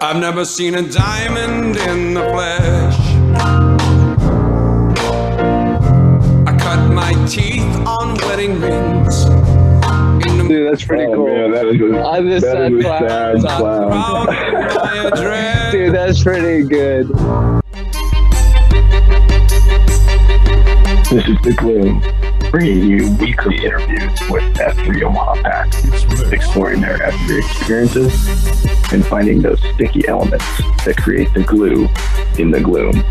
I've never seen a diamond in the flesh. I cut my teeth on wedding rings. Dude, that's pretty Oh, cool. man, that is a, I just that said is a clown. sad clown. crowd of my address. Dude, that's pretty good. This is The Gloom, bringing you weekly interviews with F3 Omaha PAX, exploring their F3 experiences and finding those sticky elements that create the glue in the gloom.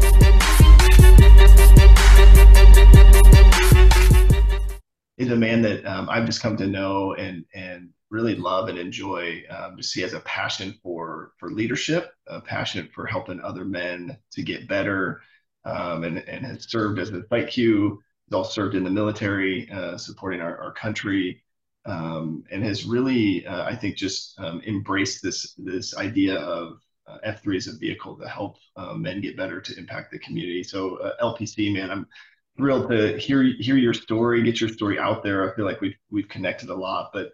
is a man that um, I've just come to know and and really love and enjoy. Um, just he has a passion for for leadership, a passion for helping other men to get better, um, and and has served as a site Q. Also served in the military, uh, supporting our, our country, um, and has really, uh, I think, just um, embraced this this idea of uh, F3 as a vehicle to help uh, men get better to impact the community. So uh, LPC, man, I'm thrilled to hear hear your story, get your story out there. I feel like we've we've connected a lot, but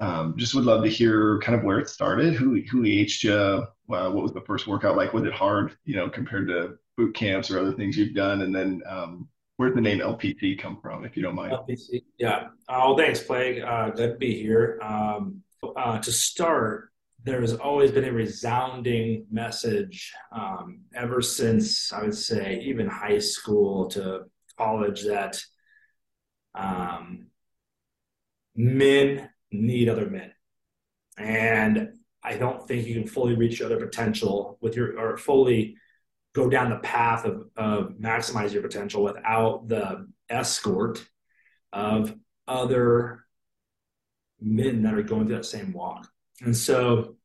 um, just would love to hear kind of where it started, who who EH'd you, uh, what was the first workout like? Was it hard, you know, compared to boot camps or other things you've done? And then um, where'd the name LPT come from, if you don't mind? LPC. Yeah. Oh, thanks, Plague. Uh, good to be here. Um, uh, to start, there has always been a resounding message um, ever since I would say even high school to college that um, men need other men, and I don't think you can fully reach your other potential with your or fully go down the path of, of maximize your potential without the escort of other men that are going through that same walk. And so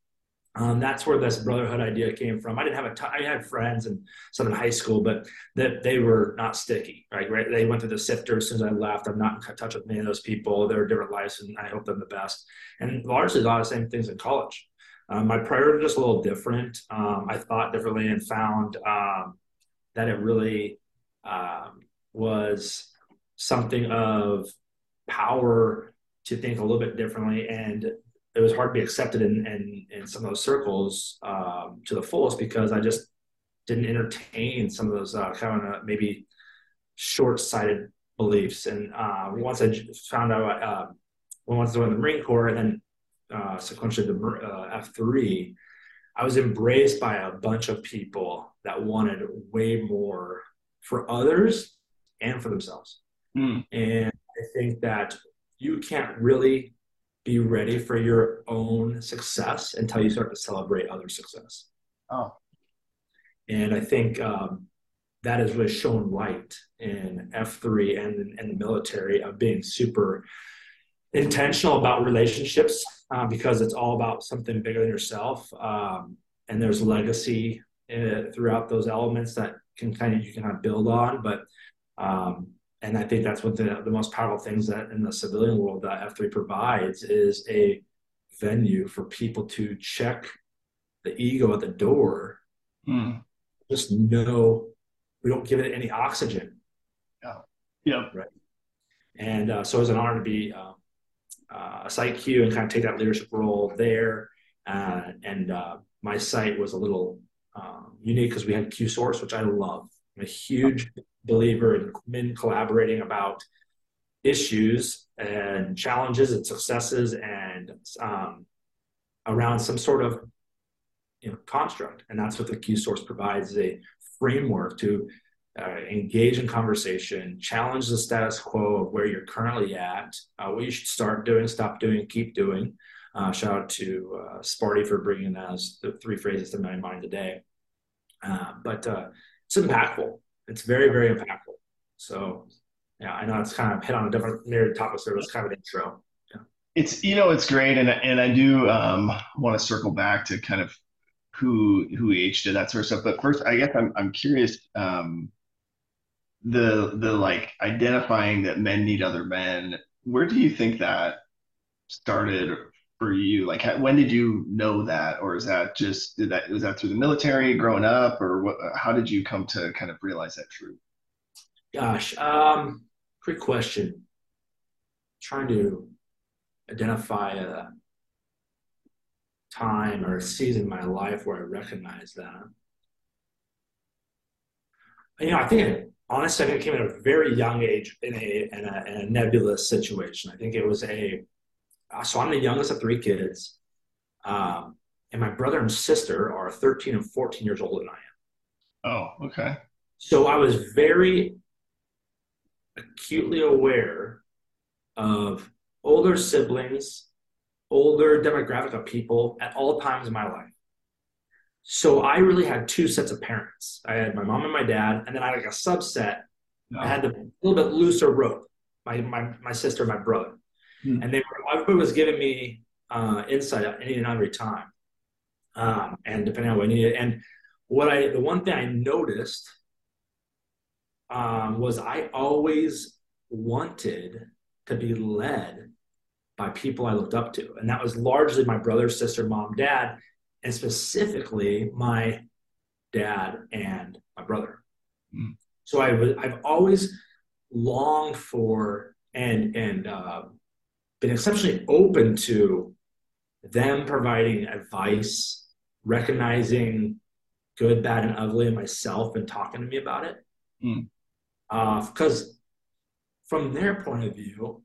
um, that's where this brotherhood idea came from. I didn't have a I had friends and some in high school, but that they were not sticky, right? right? They went through the sifter as soon as I left. I'm not in touch with many of those people. They're different lives, and I hope them the best. And largely a lot of the same things in college. Um, my were just a little different. Um, I thought differently and found um, that it really um, was something of power to think a little bit differently. And it was hard to be accepted in, in, in some of those circles um, to the fullest because I just didn't entertain some of those uh, kind of maybe short sighted beliefs. And uh, once I found out, uh, once I went to the Marine Corps and then uh, sequentially the uh, F3, I was embraced by a bunch of people that wanted way more for others and for themselves. Mm. And I think that you can't really be ready for your own success until you start to celebrate other success. Oh, And I think um, that has really shown light in F3 and in the military of being super intentional about relationships uh, because it's all about something bigger than yourself. Um, and there's legacy uh, throughout those elements that can kind of you can kind of build on. But um, and I think that's what the, the most powerful things that in the civilian world that F3 provides is a venue for people to check the ego at the door. mm. Just know we don't give it any oxygen. Yeah. Yep. Right. And uh, so it was an honor to be uh, uh, a site Q and kind of take that leadership role there. Uh, and uh, my site was a little um, unique because we had Q source, which I love. I'm a huge believer in men collaborating about issues and challenges and successes and um, around some sort of you know construct. And that's what the Q source provides is a framework to uh, engage in conversation, challenge the status quo of where you're currently at, uh, what you should start doing, stop doing, keep doing. Uh, shout out to uh, Sparty for bringing as the three phrases to my mind today. Uh, but uh, it's impactful. It's very, very impactful. So, yeah, I know it's kind of hit on a different myriad topics there. It was kind of an intro. It's you know it's great, and and I do um, want to circle back to kind of who who EH'd it, that sort of stuff. But first, I guess I'm I'm curious. Um, the the like identifying that men need other men. Where do you think that started for you? Like, how, when did you know that, or is that just did that was that through the military, growing up, or what? How did you come to kind of realize that truth? Gosh, um, great question. trying to identify a time or a season in my life where I recognized that. You know, I think it, honestly, I came at a very young age in a, in a, in a nebulous situation. I think it was a, so I'm the youngest of three kids. Um, and my brother and sister are 13 and 14 years older than I am. Oh, okay. So I was very acutely aware of older siblings, older demographic of people at all times in my life. So I really had two sets of parents. I had my mom and my dad, and then I had like a subset. No. I had a little bit looser rope, my my, my sister and my brother. Hmm. And they were, everybody was giving me uh, insight at any and every time. Um, and depending on what I needed. And what I the one thing I noticed um, was I always wanted to be led by people I looked up to. And that was largely my brother, sister, mom, dad, and specifically my dad and my brother. Mm. So I was, I've always longed for and and uh, been exceptionally open to them providing advice, recognizing good, bad, and ugly in myself, and talking to me about it. Mm. Uh, because from their point of view,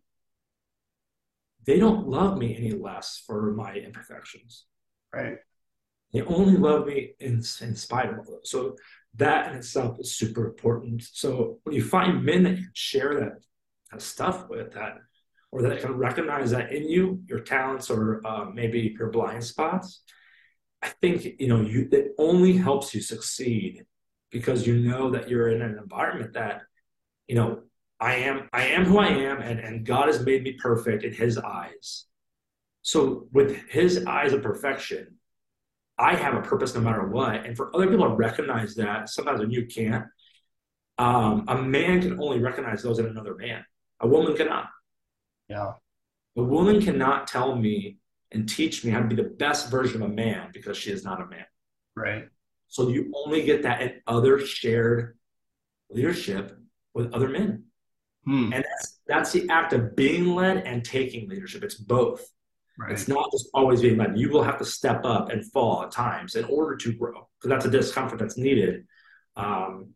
they don't love me any less for my imperfections. Right. They only love me in, in spite of all those. So that in itself is super important. So when you find men that you share that, that stuff with, that or that can recognize that in you, your talents or uh, maybe your blind spots, I think you know you it only helps you succeed because you know that you're in an environment that you know I am I am who I am and, and God has made me perfect in his eyes. So with his eyes of perfection, I have a purpose no matter what. And for other people to recognize that, sometimes when you can't, um, a man can only recognize those in another man. A woman cannot. Yeah. A woman cannot tell me and teach me how to be the best version of a man because she is not a man. Right. So you only get that in other shared leadership with other men. Hmm. And that's that's the act of being led and taking leadership. It's both. Right. It's not just always being led. You will have to step up and fall at times in order to grow, because that's a discomfort that's needed um,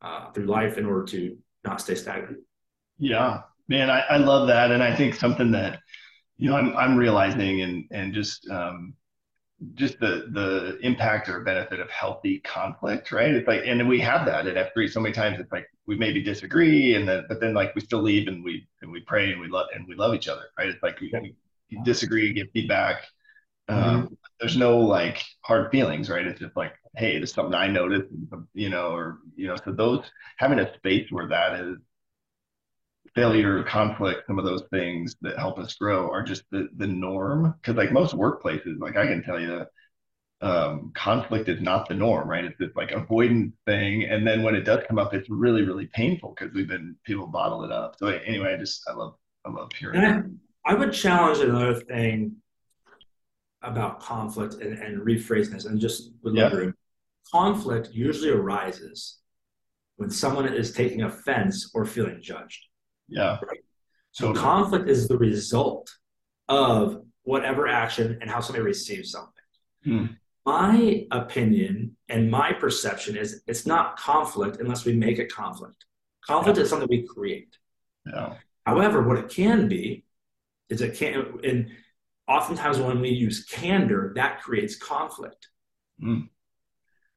uh, through life in order to not stay stagnant. Yeah, man, I, I love that, and I think something that you know I'm I'm realizing and and just um, just the the impact or benefit of healthy conflict, right? It's like, and we have that at F3 so many times. It's like we maybe disagree, and then but then like we still leave and we and we pray and we love and we love each other, right? It's like we, we disagree, get feedback. Um, mm-hmm. There's no like hard feelings, right? It's just like, hey, there's something I noticed, you know, or you know, so those having a space where that is failure, conflict, some of those things that help us grow are just the the norm. Because like most workplaces, like I can tell you, um, conflict is not the norm, right? It's this like avoidant thing, and then when it does come up, it's really really painful because we've been people bottle it up. So anyway, I just I love I love hearing. I would challenge another thing about conflict and, and rephrasing this and just would love yeah. conflict usually arises when someone is taking offense or feeling judged. Yeah. Right? So totally. conflict is the result of whatever action and how somebody receives something. Hmm. My opinion and my perception is it's not conflict unless we make it conflict. Conflict yeah. is something we create. Yeah. However, what it can be is it can and oftentimes when we use candor, that creates conflict. Mm.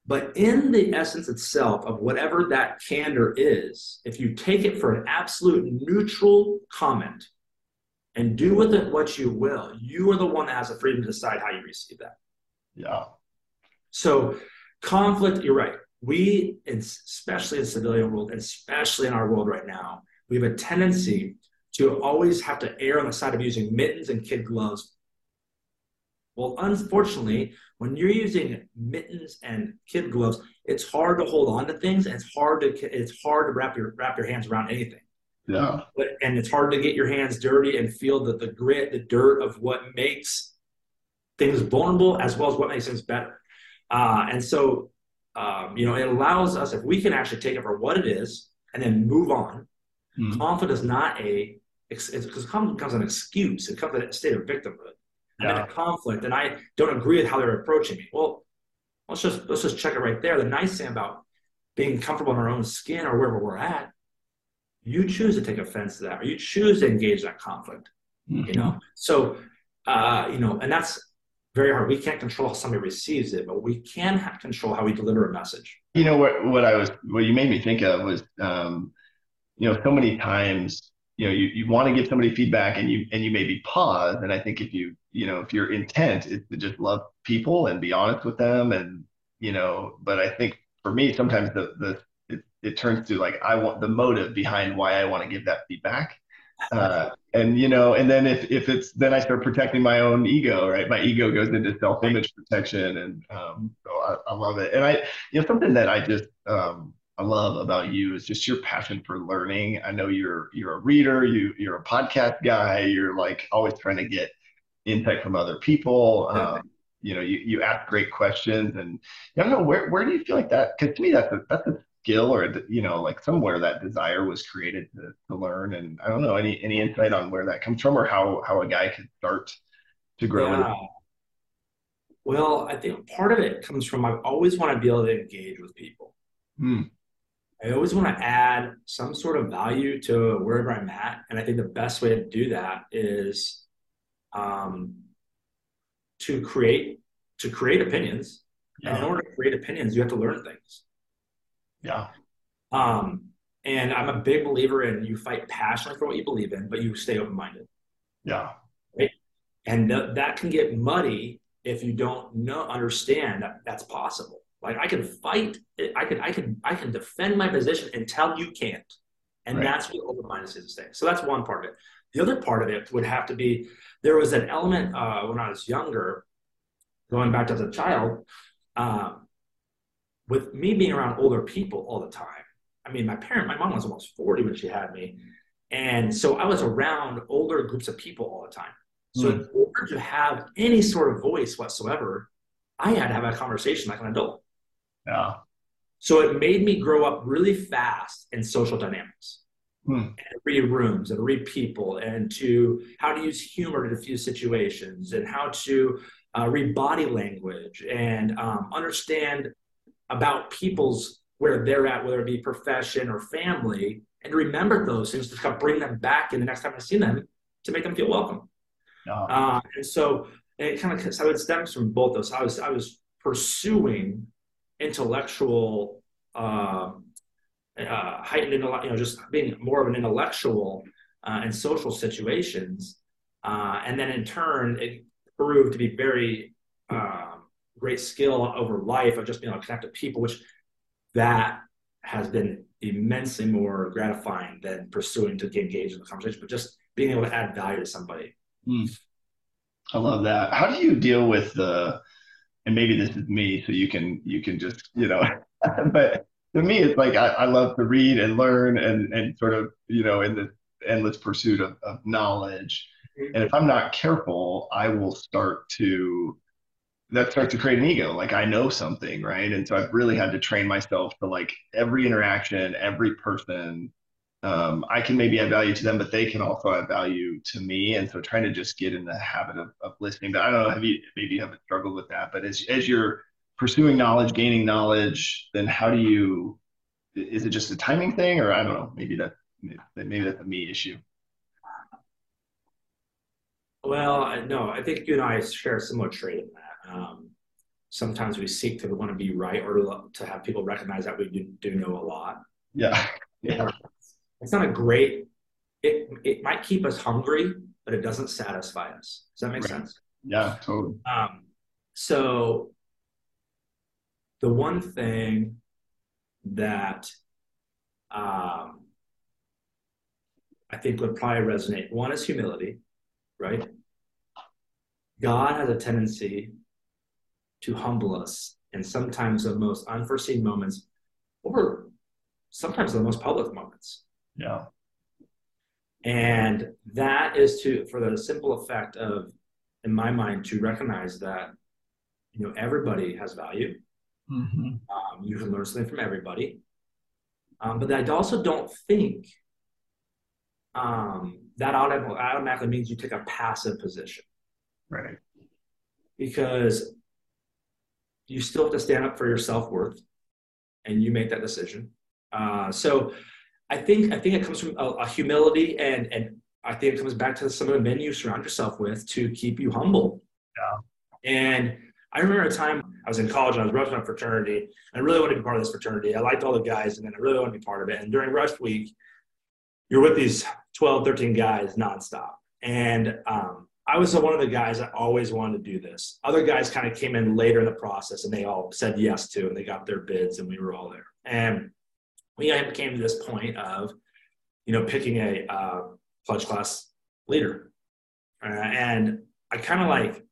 But in the essence itself of whatever that candor is, if you take it for an absolute neutral comment and do with it what you will, you are the one that has the freedom to decide how you receive that. Yeah. So conflict, you're right. We, especially in the civilian world, especially in our world right now, we have a tendency to always have to err on the side of using mittens and kid gloves well, unfortunately, when you're using mittens and kid gloves, it's hard to hold on to things, and it's hard to it's hard to wrap your wrap your hands around anything. Yeah. But, and it's hard to get your hands dirty and feel the, the grit, the dirt of what makes things vulnerable as well as what makes things better. Uh, and so, um, you know, it allows us if we can actually take it for what it is and then move on. Mm-hmm. Conflict is not a because conflict becomes an excuse. It comes a state of victimhood I'm in a conflict and I don't agree with how they're approaching me. Well, let's just let's just check it right there. The nice thing about being comfortable in our own skin or wherever we're at, you choose to take offense to that, or you choose to engage that conflict. Mm-hmm. You know, so uh, you know, and that's very hard. We can't control how somebody receives it, but we can have control how we deliver a message. You know what? What I was, what you made me think of was, um, you know, so many times, you know, you, you want to give somebody feedback, and you and you maybe pause. And I think if you, you know, if your intent is to just love people and be honest with them, and you know, but I think for me, sometimes the the it, it turns to like I want the motive behind why I want to give that feedback. Uh, and you know and then if, if it's then i start protecting my own ego right? My ego goes into self-image protection and um, so I, I, love it. And i you know something that i just um, i love about you is just your passion for learning i know you're you're a reader you you're a podcast guy you're like always trying to get insight from other people um, you know you, you ask great questions and i don't know where, where do you feel like that because to me that's a, that's a skill or you know like somewhere that desire was created to, to learn and i don't know any any insight on where that comes from or how how a guy could start to grow yeah. well i think part of it comes from i always want to be able to engage with people hmm. I always want to add some sort of value to wherever i'm at and i think the best way to do that is um, to create to create opinions yeah. and in order to create opinions you have to learn things yeah. Um, and I'm a big believer in you fight passionately for what you believe in, but you stay open minded. Yeah. Right. And th- that can get muddy if you don't know understand that that's possible. Like I can fight, I can I can I can defend my position until you can't, and right. that's what open mindedness is to stay. So that's one part of it. The other part of it would have to be there was an element uh, when I was younger, going back to as a child. Um, with me being around older people all the time, I mean, my parent, my mom was almost 40 when she had me. And so I was around older groups of people all the time. So mm. in order to have any sort of voice whatsoever, I had to have a conversation like an adult. Yeah. So it made me grow up really fast in social dynamics. Hmm. And read rooms and read people and to how to use humor to diffuse situations and how to uh, read body language and um, understand about people's where they're at, whether it be profession or family, and remember those things to kind of bring them back in the next time I see them to make them feel welcome. Oh. Uh, and so it kind of so it stems from both those. I was I was pursuing intellectual uh, uh, heightened intellect, you know, just being more of an intellectual uh, in social situations, uh, and then in turn it proved to be very uh, great skill over life of just being able to connect to people, which that has been immensely more gratifying than pursuing to engage in the conversation, but just being able to add value to somebody. Mm. I love that. How do you deal with the, and maybe this is me, so you can, you can just, you know, but to me, it's like, I, I love to read and learn and, and sort of, you know, in the endless pursuit of, of knowledge. Mm-hmm. And if I'm not careful, I will start to that starts to create an ego like i know something right and so i've really had to train myself to like every interaction every person um, i can maybe add value to them but they can also add value to me and so trying to just get in the habit of, of listening but i don't know have you maybe you haven't struggled with that but as, as you're pursuing knowledge gaining knowledge then how do you is it just a timing thing or i don't know maybe that maybe that's a me issue well no i think you and i share a similar trait in that um, sometimes we seek to want to be right or to, have people recognize that we do, do know a lot. Yeah. yeah. It's not a great, it, it might keep us hungry, but it doesn't satisfy us. Does that make right. sense? Yeah, totally. Um, so the one thing that um, I think would probably resonate one is humility, right? God has a tendency to humble us and sometimes the most unforeseen moments or sometimes the most public moments yeah. And that is to for the simple effect of in my mind to recognize that you know everybody has value. Mm-hmm. um, you can learn something from everybody. Um, but i also don't think um, that automatically means you take a passive position. Right. Because you still have to stand up for your self worth, and you make that decision. Uh, so, I think I think it comes from a, a, humility, and and I think it comes back to some of the men you surround yourself with to keep you humble. Yeah. And I remember a time I was in college and I was rushing a fraternity, and I really wanted to be part of this fraternity. I liked all the guys, and then I really wanted to be part of it. And during rush week, you're with these 12, 13 guys nonstop. And um, I was one of the guys that always wanted to do this. Other guys kind of came in later in the process and they all said yes to, and they got their bids, and we were all there. And we came to this point of, you know, picking a uh, pledge class leader. Uh, and I kind of like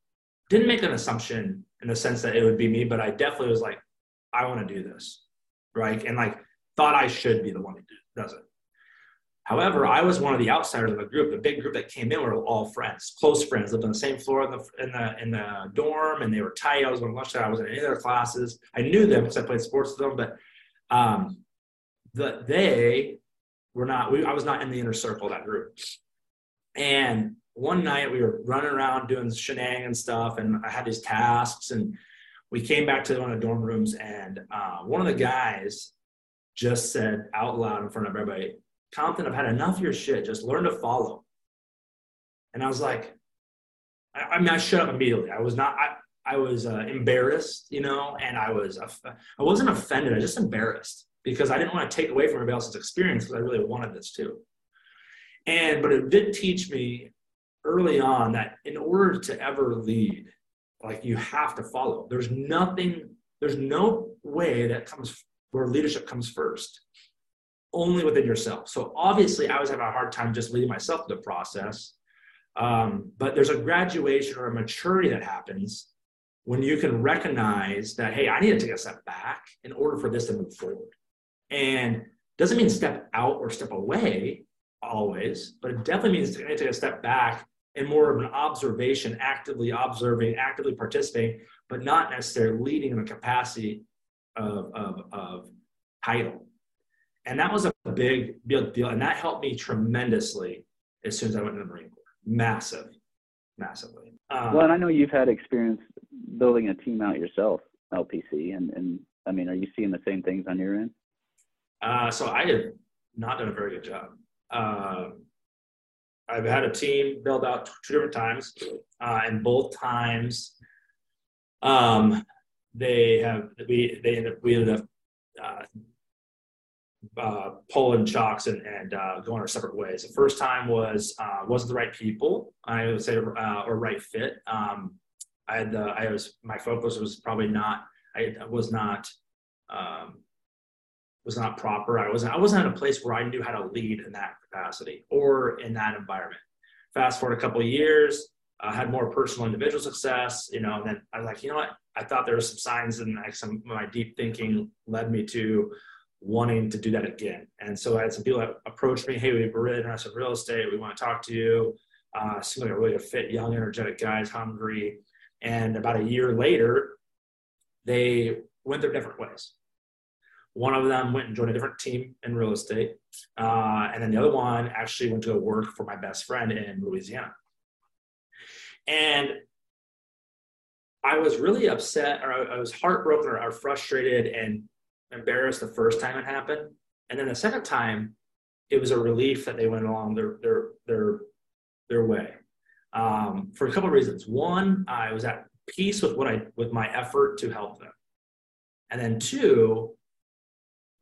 didn't make an assumption in the sense that it would be me, but I definitely was like, I want to do this, right? And like thought I should be the one who does it. However, I was one of the outsiders of the group. The big group that came in were all friends, close friends, lived on the same floor in the in the, in the dorm, and they were tight. I was on lunch. I was in any of their classes. I knew them because I played sports with them, but um, the, they were not. We, I was not in the inner circle of that group. And one night we were running around doing shenanigans and stuff, and I had these tasks, and we came back to one of the dorm rooms, and uh, one of the guys just said out loud in front of everybody, Compton, I've had enough of your shit. Just learn to follow. And I was like, I, I mean, I shut up immediately. I was not, I, I was uh, embarrassed, you know, and I was, I wasn't offended. I was just embarrassed because I didn't want to take away from everybody else's experience because I really wanted this too. And, but it did teach me early on that in order to ever lead, like you have to follow. There's nothing, there's no way that comes where leadership comes first only within yourself. So obviously, I was having a hard time just leading myself to the process. Um, but there's a graduation or a maturity that happens when you can recognize that, hey, I need to take a step back in order for this to move forward. And doesn't mean step out or step away always, but it definitely means to take a step back and more of an observation, actively observing, actively participating, but not necessarily leading in the capacity of, of, of title. And that was a big, big deal. And that helped me tremendously as soon as I went into the Marine Corps. Massive, massively. Um, well, and I know you've had experience building a team out yourself, LPC. And, and I mean, are you seeing the same things on your end? Uh, so I have not done a very good job. Uh, I've had a team build out two different times, uh, and both times, um, they have we they ended up we ended up uh, uh, pulling chocks and, and uh, going our separate ways. The first time was uh, wasn't the right people. I would say uh, or right fit. Um, I had the I was my focus was probably not I was not um, was not proper. I wasn't I wasn't in a place where I knew how to lead in that capacity or in that environment. Fast forward a couple years, I had more personal individual success. You know, and then I was like, you know what? I thought there were some signs and like some my deep thinking led me to wanting to do that again. And so I had some people that approached me, hey, we're really interested in real estate. We want to talk to you. Uh, seems like a really fit, young, energetic guys, hungry. And about a year later, they went their different ways. One of them went and joined a different team in real estate. Uh, and then the other one actually went to go work for my best friend in Louisiana. And I was really upset or I was heartbroken or, or frustrated and embarrassed the first time it happened, and then the second time, it was a relief that they went along their their their their way um, for a couple of reasons. One, I was at peace with what I with my effort to help them, and then two,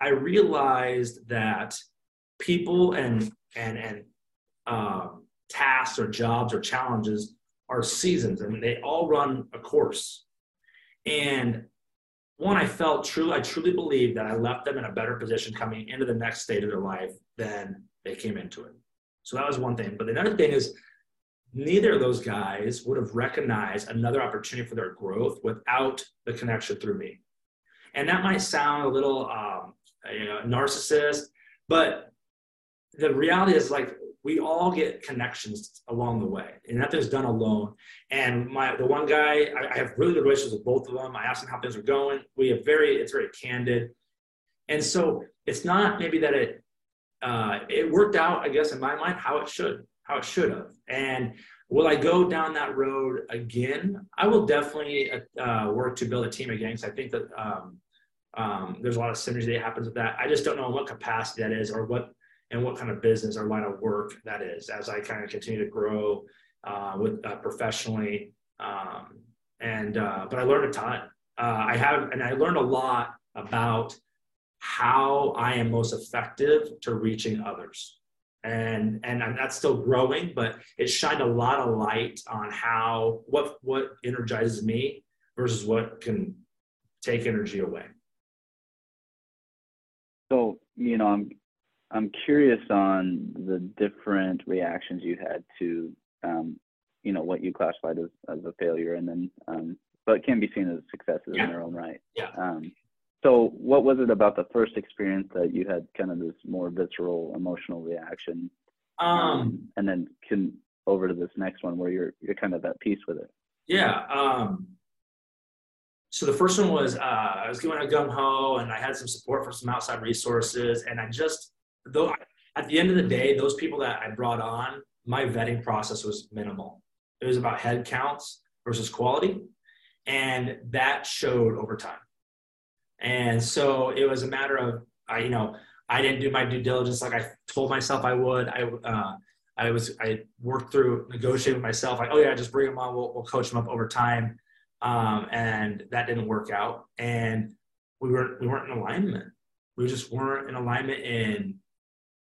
I realized that people and and and um, tasks or jobs or challenges are seasons I and they all run a course and one, I felt true, I truly believe that I left them in a better position coming into the next state of their life than they came into it. So that was one thing. But another thing is, neither of those guys would have recognized another opportunity for their growth without the connection through me. And that might sound a little um, you know, narcissist, but the reality is like we all get connections along the way and nothing's done alone. And my the one guy I, I, have really good relationships with both of them. I ask them how things are going. We have very it's very candid. And so it's not maybe that it uh, it worked out i guess in my mind how it should how it should have. And will I go down that road again? I will definitely uh, work to build a team again because I think that um, um, there's a lot of synergy that happens with that. I just don't know what capacity that is or what and what kind of business or line of work that is as I kind of continue to grow uh, with uh, professionally. Um, and uh, but I learned a ton. Uh, I have and I learned a lot about how I am most effective to reaching others. And, and that's still growing, but it shined a lot of light on how what what energizes me versus what can take energy away. So, you know, I'm I'm curious on the different reactions you had to, um, you know, what you classified as, as a failure, and then, um, but can be seen as successes yeah. in their own right. Yeah. Um, so, what was it about the first experience that you had kind of this more visceral, emotional reaction, um, um and then can over to this next one where you're you're kind of at peace with it? Yeah. Um, so the first one was uh, I was going a gung ho, and I had some support from some outside resources, and I just though at the end of the day, those people that I brought on, my vetting process was minimal. It was about head counts versus quality, and that showed over time. And so it was a matter of I, you know, I didn't do my due diligence like I told myself I would. I uh, I was I worked through negotiating with myself like, oh yeah, just bring them on. We'll, we'll coach them up over time um, and that didn't work out. And we weren't we weren't in alignment. We just weren't in alignment. In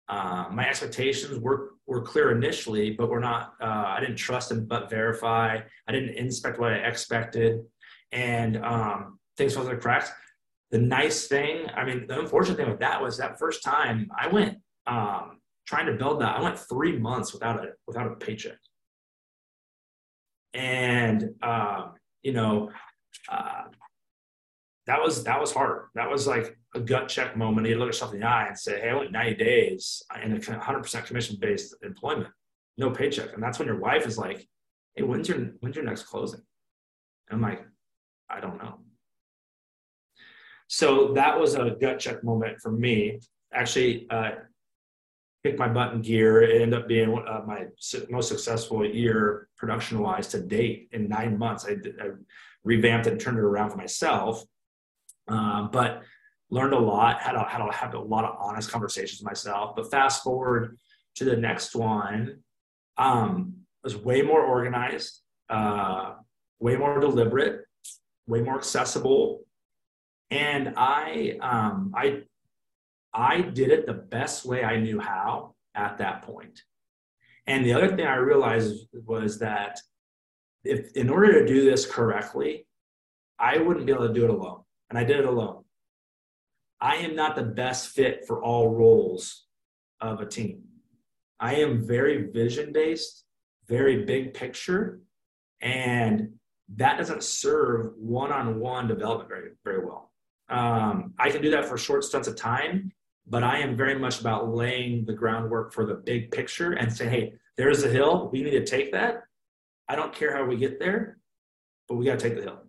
uh, my expectations were were clear initially, but we're not. Uh, I didn't trust and but verify. I didn't inspect what I expected, and um, things fell through the cracks. The nice thing, I mean, the unfortunate thing with that was that first time I went um, trying to build that. I went three months without a without a paycheck, and um, you know, uh, that was that was hard. That was like a gut check moment. You look yourself in the eye and say, "Hey, I went 90 days in a 100% commission-based employment, no paycheck," and that's when your wife is like, "Hey, when's your when's your next closing?" And I'm like, "I don't know." So that was a gut check moment for me. Actually, uh, kicked my butt in gear. It ended up being uh, my most successful year production wise to date in nine months. I, I, revamped it and turned it around for myself, um, but learned a lot. Had a, had a, had a lot of honest conversations with myself. But fast forward to the next one, um, was way more organized, uh, way more deliberate, way more accessible, and I um, I I did it the best way I knew how at that point. And the other thing I realized was that if in order to do this correctly, I wouldn't be able to do it alone. And I did it alone. I am not the best fit for all roles of a team. I am very vision based, very big picture, and that doesn't serve one on one development very, very well. Um, I can do that for short stunts of time, but I am very much about laying the groundwork for the big picture and say, hey, there's a hill. We need to take that. I don't care how we get there, but we got to take the hill.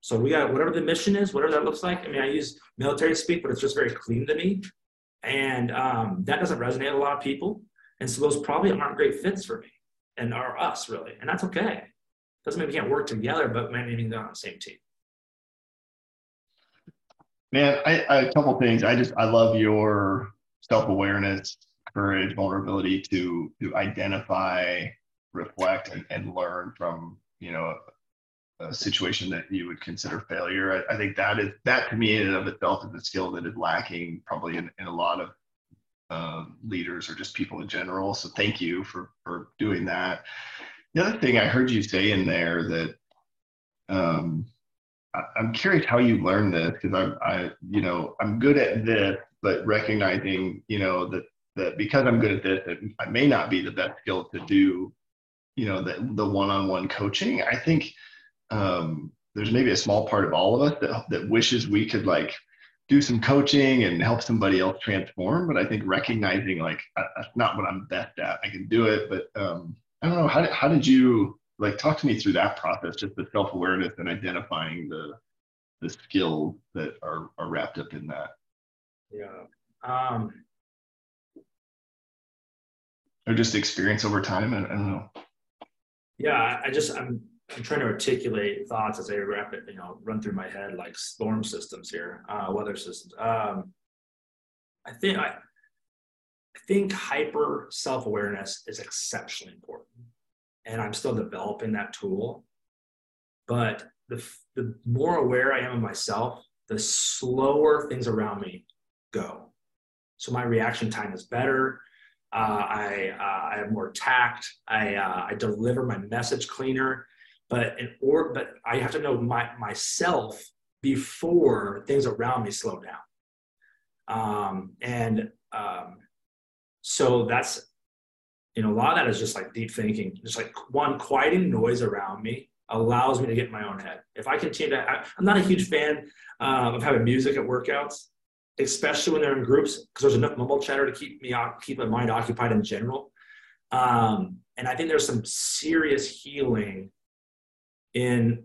So we got whatever the mission is, whatever that looks like. I mean, I use military speak, but it's just very clean to me. And um, that doesn't resonate with a lot of people. And so those probably aren't great fits for me and are us really. And that's okay. Doesn't mean we can't work together, but maybe they're on the same team. Man, I, I, a couple things. I just I love your self awareness, courage, vulnerability to to identify, reflect, and, and learn from you know a, a situation that you would consider failure. I, I, think that is that to me in and of itself is a skill that is lacking probably in, in a lot of uh, leaders or just people in general. So thank you for for doing that. The other thing I heard you say in there that um, I'm curious how you learned this because I'm, I, you know, I'm good at this, but recognizing, you know, that that because I'm good at this, that I may not be the best skill to do, you know, the the one-on-one coaching. I think um, there's maybe a small part of all of us that that wishes we could like do some coaching and help somebody else transform. But I think recognizing like that's not what I'm best at. I can do it, but um, I don't know how did, how did you like talk to me through that process just the self-awareness and identifying the the skills that are, are wrapped up in that. Yeah. Um or just experience over time I, I don't know. Yeah, I just I'm I'm trying to articulate thoughts as they it you know, run through my head like storm systems here, uh, weather systems. Um, I think I, I think hyper self awareness is exceptionally important, and I'm still developing that tool. But the the more aware I am of myself, the slower things around me go. So my reaction time is better. Uh, I uh, I have more tact. I uh, I deliver my message cleaner. But in or but I have to know my myself before things around me slow down. Um, and um, so that's you know a lot of that is just like deep thinking. Just like one quieting noise around me allows me to get in my own head. If I continue to, I, am not a huge fan um, of having music at workouts especially when they're in groups, because there's enough mumble chatter to keep me keep my mind occupied in general. Um, and I think there's some serious healing in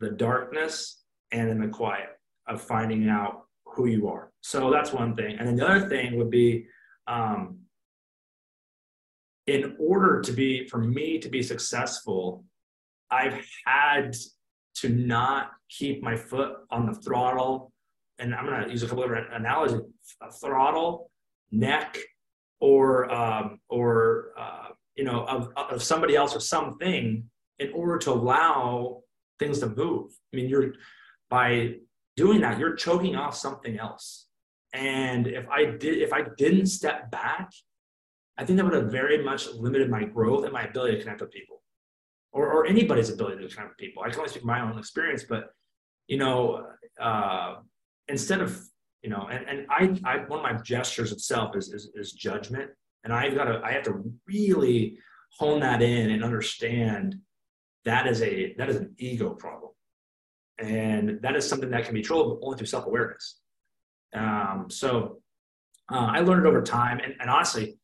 the darkness and in the quiet of finding out who you are. So that's one thing. And then the other thing would be, um, in order to be for me to be successful, I've had to not keep my foot on the throttle and I'm going to use a couple of analogies: throttle, neck, or um, or uh, you know of, of somebody else or something in order to allow things to move. I mean, you're by doing that, you're choking off something else. And if I did, if I didn't step back, I think that would have very much limited my growth and my ability to connect with people, or, or anybody's ability to connect with people. I can only speak my own experience, but you know, uh, instead of you know and, and I, I one of my gestures itself is, is, is judgment. And i've got to i have to really hone that in and understand that is a that is an ego problem. And that is something that can be controlled only through self-awareness. Um, so uh, i learned it over time. And, and honestly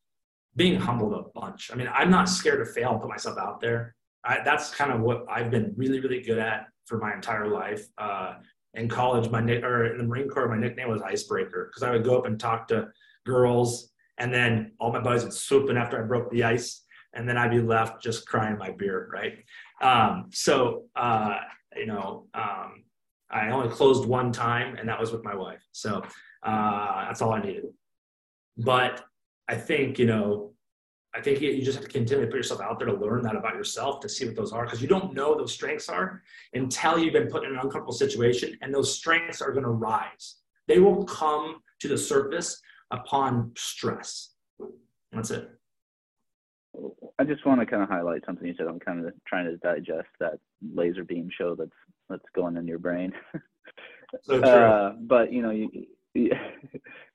being humbled a bunch i mean i'm not scared to fail and put myself out there I, that's kind of what i've been really really good at for my entire life uh, in college, my nick or in the Marine Corps, my nickname was Icebreaker because I would go up and talk to girls, and then all my buddies would swoop in after I broke the ice, and then I'd be left just crying my beer, right? Um, so uh, you know, um, I only closed one time, and that was with my wife. So uh, that's all I needed. But I think you know I think you just have to continue to put yourself out there to learn that about yourself to see what those are because you don't know those strengths are until you've been put in an uncomfortable situation and those strengths are going to rise. They will come to the surface upon stress. That's it. I just want to kind of highlight something you said. I'm kind of trying to digest that laser beam show that's that's going in your brain. so uh, but you know, you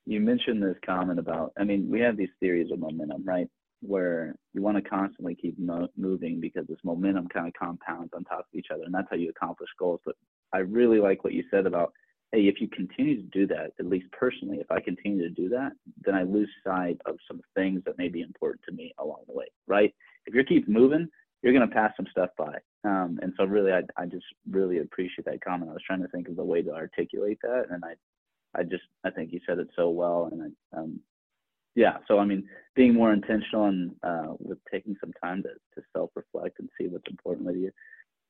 you mentioned this comment about. I mean, we have these theories of momentum, right? Where you want to constantly keep mo- moving because this momentum kind of compounds on top of each other, and that's how you accomplish goals. But I really like what you said about, hey, if you continue to do that, at least personally, if I continue to do that, then I lose sight of some things that may be important to me along the way, right? If you keep moving, you're going to pass some stuff by. Um, and so really, I, I just really appreciate that comment. I was trying to think of the way to articulate that, and I, I just I think you said it so well, and I, um, yeah so i mean being more intentional and uh, with taking some time to, to self-reflect and see what's important with you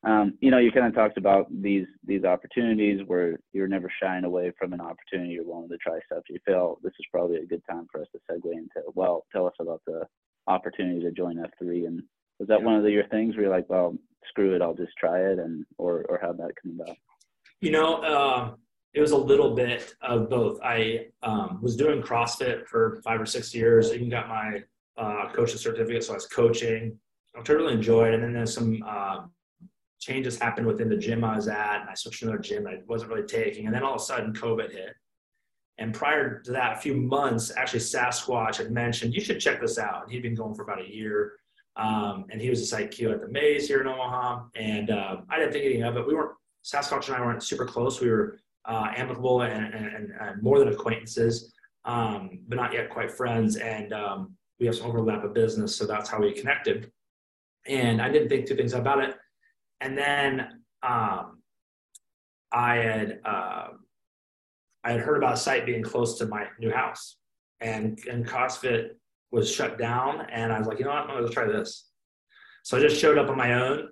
um, you know you kind of talked about these these opportunities where you're never shying away from an opportunity you're willing to try stuff you feel this is probably a good time for us to segue into well tell us about the opportunity to join f3 and was that yeah. one of the, your things where you're like well screw it i'll just try it and or or how'd that come about you know uh, it was a little bit of both. I um, was doing CrossFit for five or six years. I even got my uh, coaching certificate, so I was coaching, I totally enjoyed. And then there's some uh, changes happened within the gym I was at, and I switched to another gym I wasn't really taking. And then all of a sudden, COVID hit. And prior to that, a few months, actually, Sasquatch had mentioned, you should check this out. And he'd been going for about a year. Um, and he was a site Q at the Maze here in Omaha. And uh, I didn't think anything of it. We weren't, Sasquatch and I weren't super close. We were uh, amicable and, and, and, more than acquaintances, um, but not yet quite friends. And um, we have some overlap of business, so that's how we connected. And I didn't think two things about it. And then um, I had uh, I had heard about a site being close to my new house, and and CrossFit was shut down, and I was like, you know what, I'm to try this. So I just showed up on my own.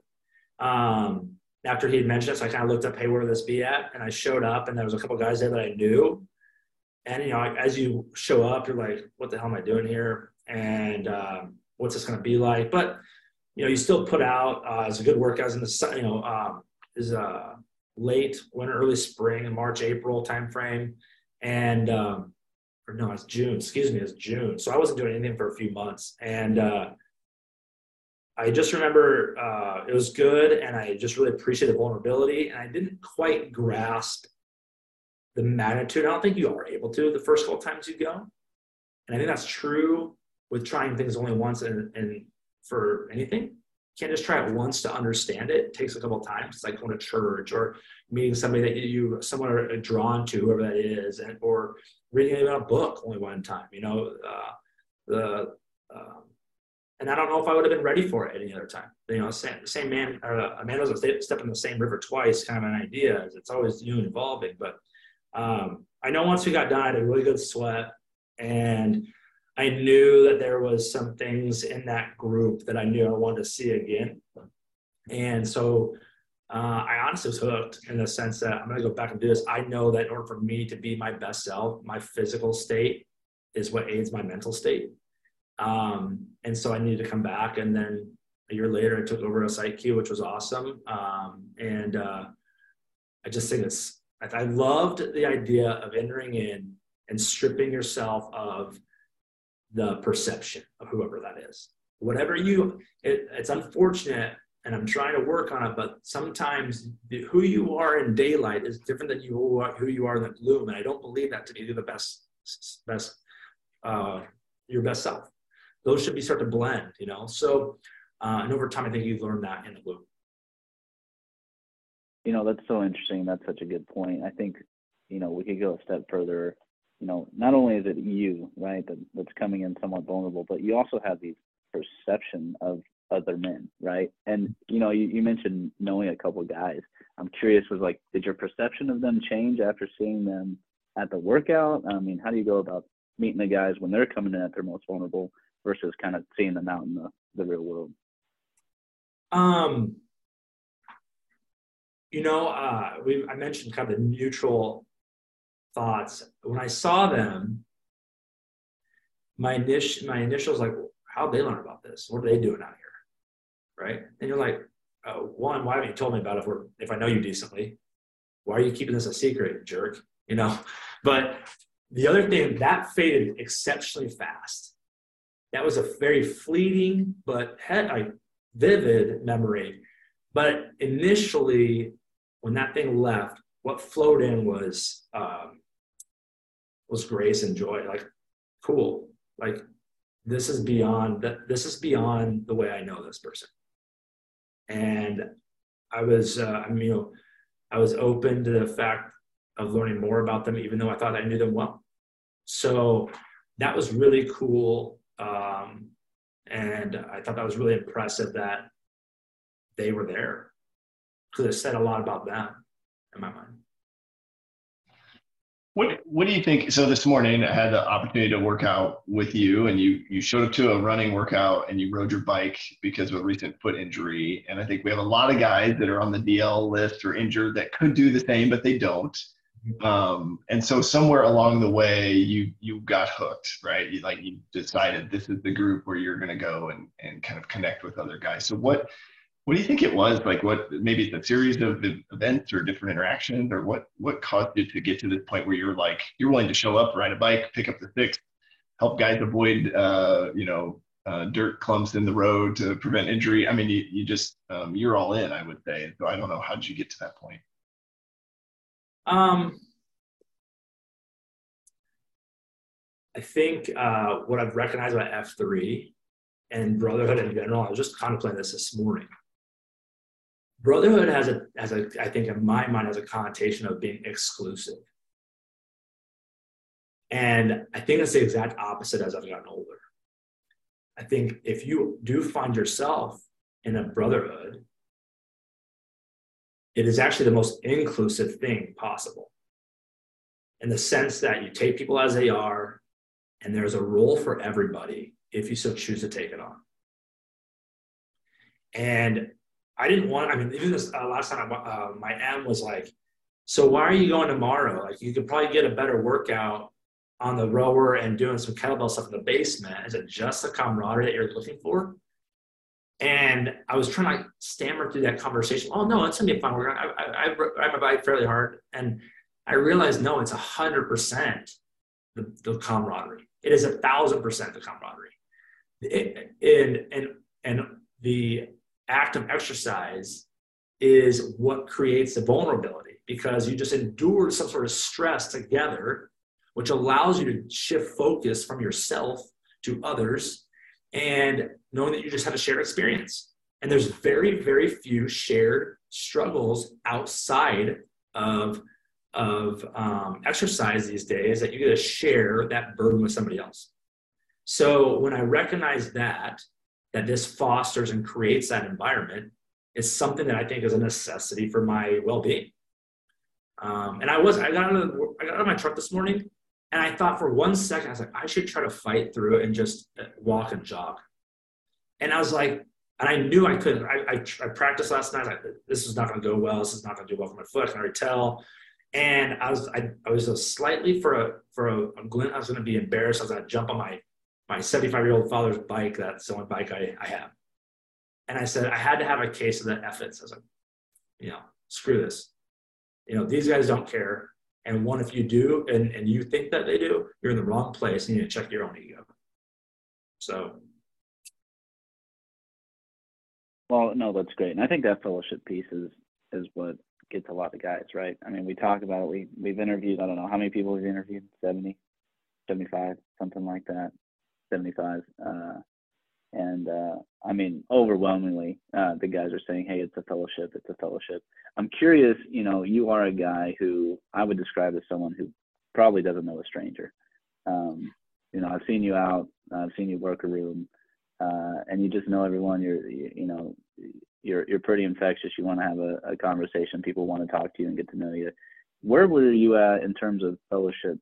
Um, after he had mentioned it, so I kind of looked up, hey, where would this be at? And I showed up, and there was a couple guys there that I knew. And you know, as you show up, you're like, what the hell am I doing here? And um, what's this going to be like? But you know, you still put out uh, as a good workout in the sun. You know, um, is uh, late winter, early spring, March, April timeframe, and um, or no, it's June. Excuse me, it's June. So I wasn't doing anything for a few months, and uh, I just remember uh, it was good, and I just really appreciated the vulnerability, and I didn't quite grasp the magnitude. I don't think you are able to the first couple times you go, and I think that's true with trying things only once and, and for anything. You can't just try it once to understand it. It takes a couple times. It's like going to church or meeting somebody that you someone are drawn to, whoever that is, and or reading about a book only one time. You know, uh, the um, and I don't know if I would have been ready for it any other time. You know, same, same man, or a man doesn't step in the same river twice. Kind of an idea. It's always new and evolving. But um, I know once we got done, I had a really good sweat, and I knew that there was some things in that group that I knew I wanted to see again. And so uh, I honestly was hooked in the sense that I'm going to go back and do this. I know that in order for me to be my best self, my physical state is what aids my mental state. Um, and so I needed to come back. And then a year later, I took over a site Q, which was awesome. Um, and uh, I just think it's, I loved the idea of entering in and stripping yourself of the perception of whoever that is. Whatever you, it, it's unfortunate, and I'm trying to work on it. But sometimes who you are in daylight is different than you who, are, who you are in the gloom, and I don't believe that to be the best, best, uh, your best self. Those should be start to blend, you know. So, uh, and over time, I think you learn that in the gloom. You know, that's so interesting. That's such a good point. I think, you know, we could go a step further you know, not only is it you, right, that, that's coming in somewhat vulnerable, but you also have these perception of other men, right? And you know, you, you mentioned knowing a couple guys. I'm curious, was like, did your perception of them change after seeing them at the workout? I mean, how do you go about meeting the guys when they're coming in at their most vulnerable versus kind of seeing them out in the, the real world? Um, you know, uh, we I mentioned kind of the neutral thoughts. When I saw them, my initial my initial was like, how they learn about this? What are they doing out here? Right? And you're like, oh, one, why haven't you told me about it if, we're, if I know you decently? Why are you keeping this a secret, jerk? You know? But the other thing, that faded exceptionally fast. That was a very fleeting but had a vivid memory. But initially, when that thing left, what flowed in was um, was grace and joy. Like, cool. Like, this is beyond that. This is beyond the way I know this person. And I was, uh, I mean, you know, I was open to the fact of learning more about them, even though I thought I knew them well. So that was really cool. Um, and I thought that was really impressive that they were there because it said a lot about them in my mind. What What do you think? So this morning I had the opportunity to work out with you, and you you showed up to a running workout and you rode your bike because of a recent foot injury. And I think we have a lot of guys that are on the DL list or injured that could do the same, but they don't. Um, and so somewhere along the way, you you got hooked, right? You, like you decided this is the group where you're going to go and and kind of connect with other guys. So what what do you think it was? Like what maybe it's a series of events or different interactions or what what caused you to get to this point where you're like you're willing to show up, ride a bike, pick up the sticks, help guys avoid uh, you know uh, dirt clumps in the road to prevent injury. I mean, you, you just um, you're all in, I would say. So I don't know how did you get to that point. Um, I think uh, what I've recognized about F three and brotherhood in general. I was just contemplating this this morning brotherhood has a has a I think in my mind has a connotation of being exclusive. And I think it's the exact opposite as I've gotten older. I think if you do find yourself in a brotherhood, it is actually the most inclusive thing possible. In the sense that you take people as they are, and there's a role for everybody if you so choose to take it on. And I didn't want, I mean, even this uh, last time, uh, my M was like, so why are you going tomorrow? Like you could probably get a better workout on the rower and doing some kettlebell stuff in the basement. Is it just the camaraderie that you're looking for? And I was trying to stammer through that conversation. Oh no, it's gonna be fun workout. I, I, I ride my bike fairly hard, and I realized no, it's a hundred percent the camaraderie. It is a thousand percent the camaraderie. And and and the act of exercise is what creates the vulnerability because you just endured some sort of stress together, which allows you to shift focus from yourself to others and knowing that you just have a shared experience. And there's very, very few shared struggles outside of, of um, exercise these days that you get to share that burden with somebody else. So when I recognize that, that this fosters and creates that environment, it's something that I think is a necessity for my well-being. Um, and I was, I got, out of the, I got out of my truck this morning and I thought for one second, I was like, I should try to fight through it and just uh, walk and jog. And I was like, and I knew I couldn't. I, I, I practiced last night. I, this is not going to go well. This is not going to do well for my foot. I can already tell. And I was, I, I was slightly for a, for a, a glint. I was going to be embarrassed. I was going to jump on my, my 75 year old father's bike. That's the only bike I, I have. And I said, I had to have a case of the efforts. I was like, you know, screw this. You know, these guys don't care. And one, if you do, and, and you think that they do, you're in the wrong place. and You need to check your own ego. So. Well, no, that's great. And I think that fellowship piece is, is what gets a lot of guys, right? I mean, we talk about it. We, we've interviewed, I don't know how many people we've interviewed, 70, 75, something like that, 75. Uh, and uh, I mean, overwhelmingly, uh, the guys are saying, "Hey, it's a fellowship. It's a fellowship." I'm curious. You know, you are a guy who I would describe as someone who probably doesn't know a stranger. Um, you know, I've seen you out. I've seen you work a room, uh, and you just know everyone. You're, you, you know, you're you're pretty infectious. You want to have a, a conversation. People want to talk to you and get to know you. Where were you at in terms of fellowship,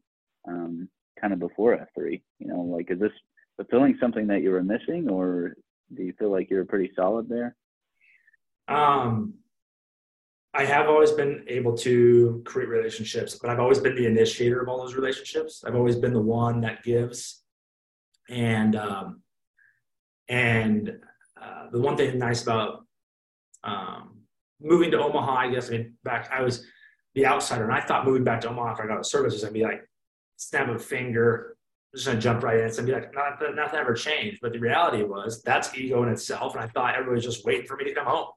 um, kind of before F3? You know, like is this fulfilling something that you were missing, or do you feel like you're pretty solid there? Um, I have always been able to create relationships, but I've always been the initiator of all those relationships. I've always been the one that gives, and um, and uh, the one thing nice about um, moving to Omaha, I guess, I mean, back I was the outsider, and I thought moving back to Omaha I got a service was gonna be like snap of a finger, just gonna jump right in and be like, not, nothing ever changed. But the reality was that's ego in itself. And I thought everybody was just waiting for me to come home.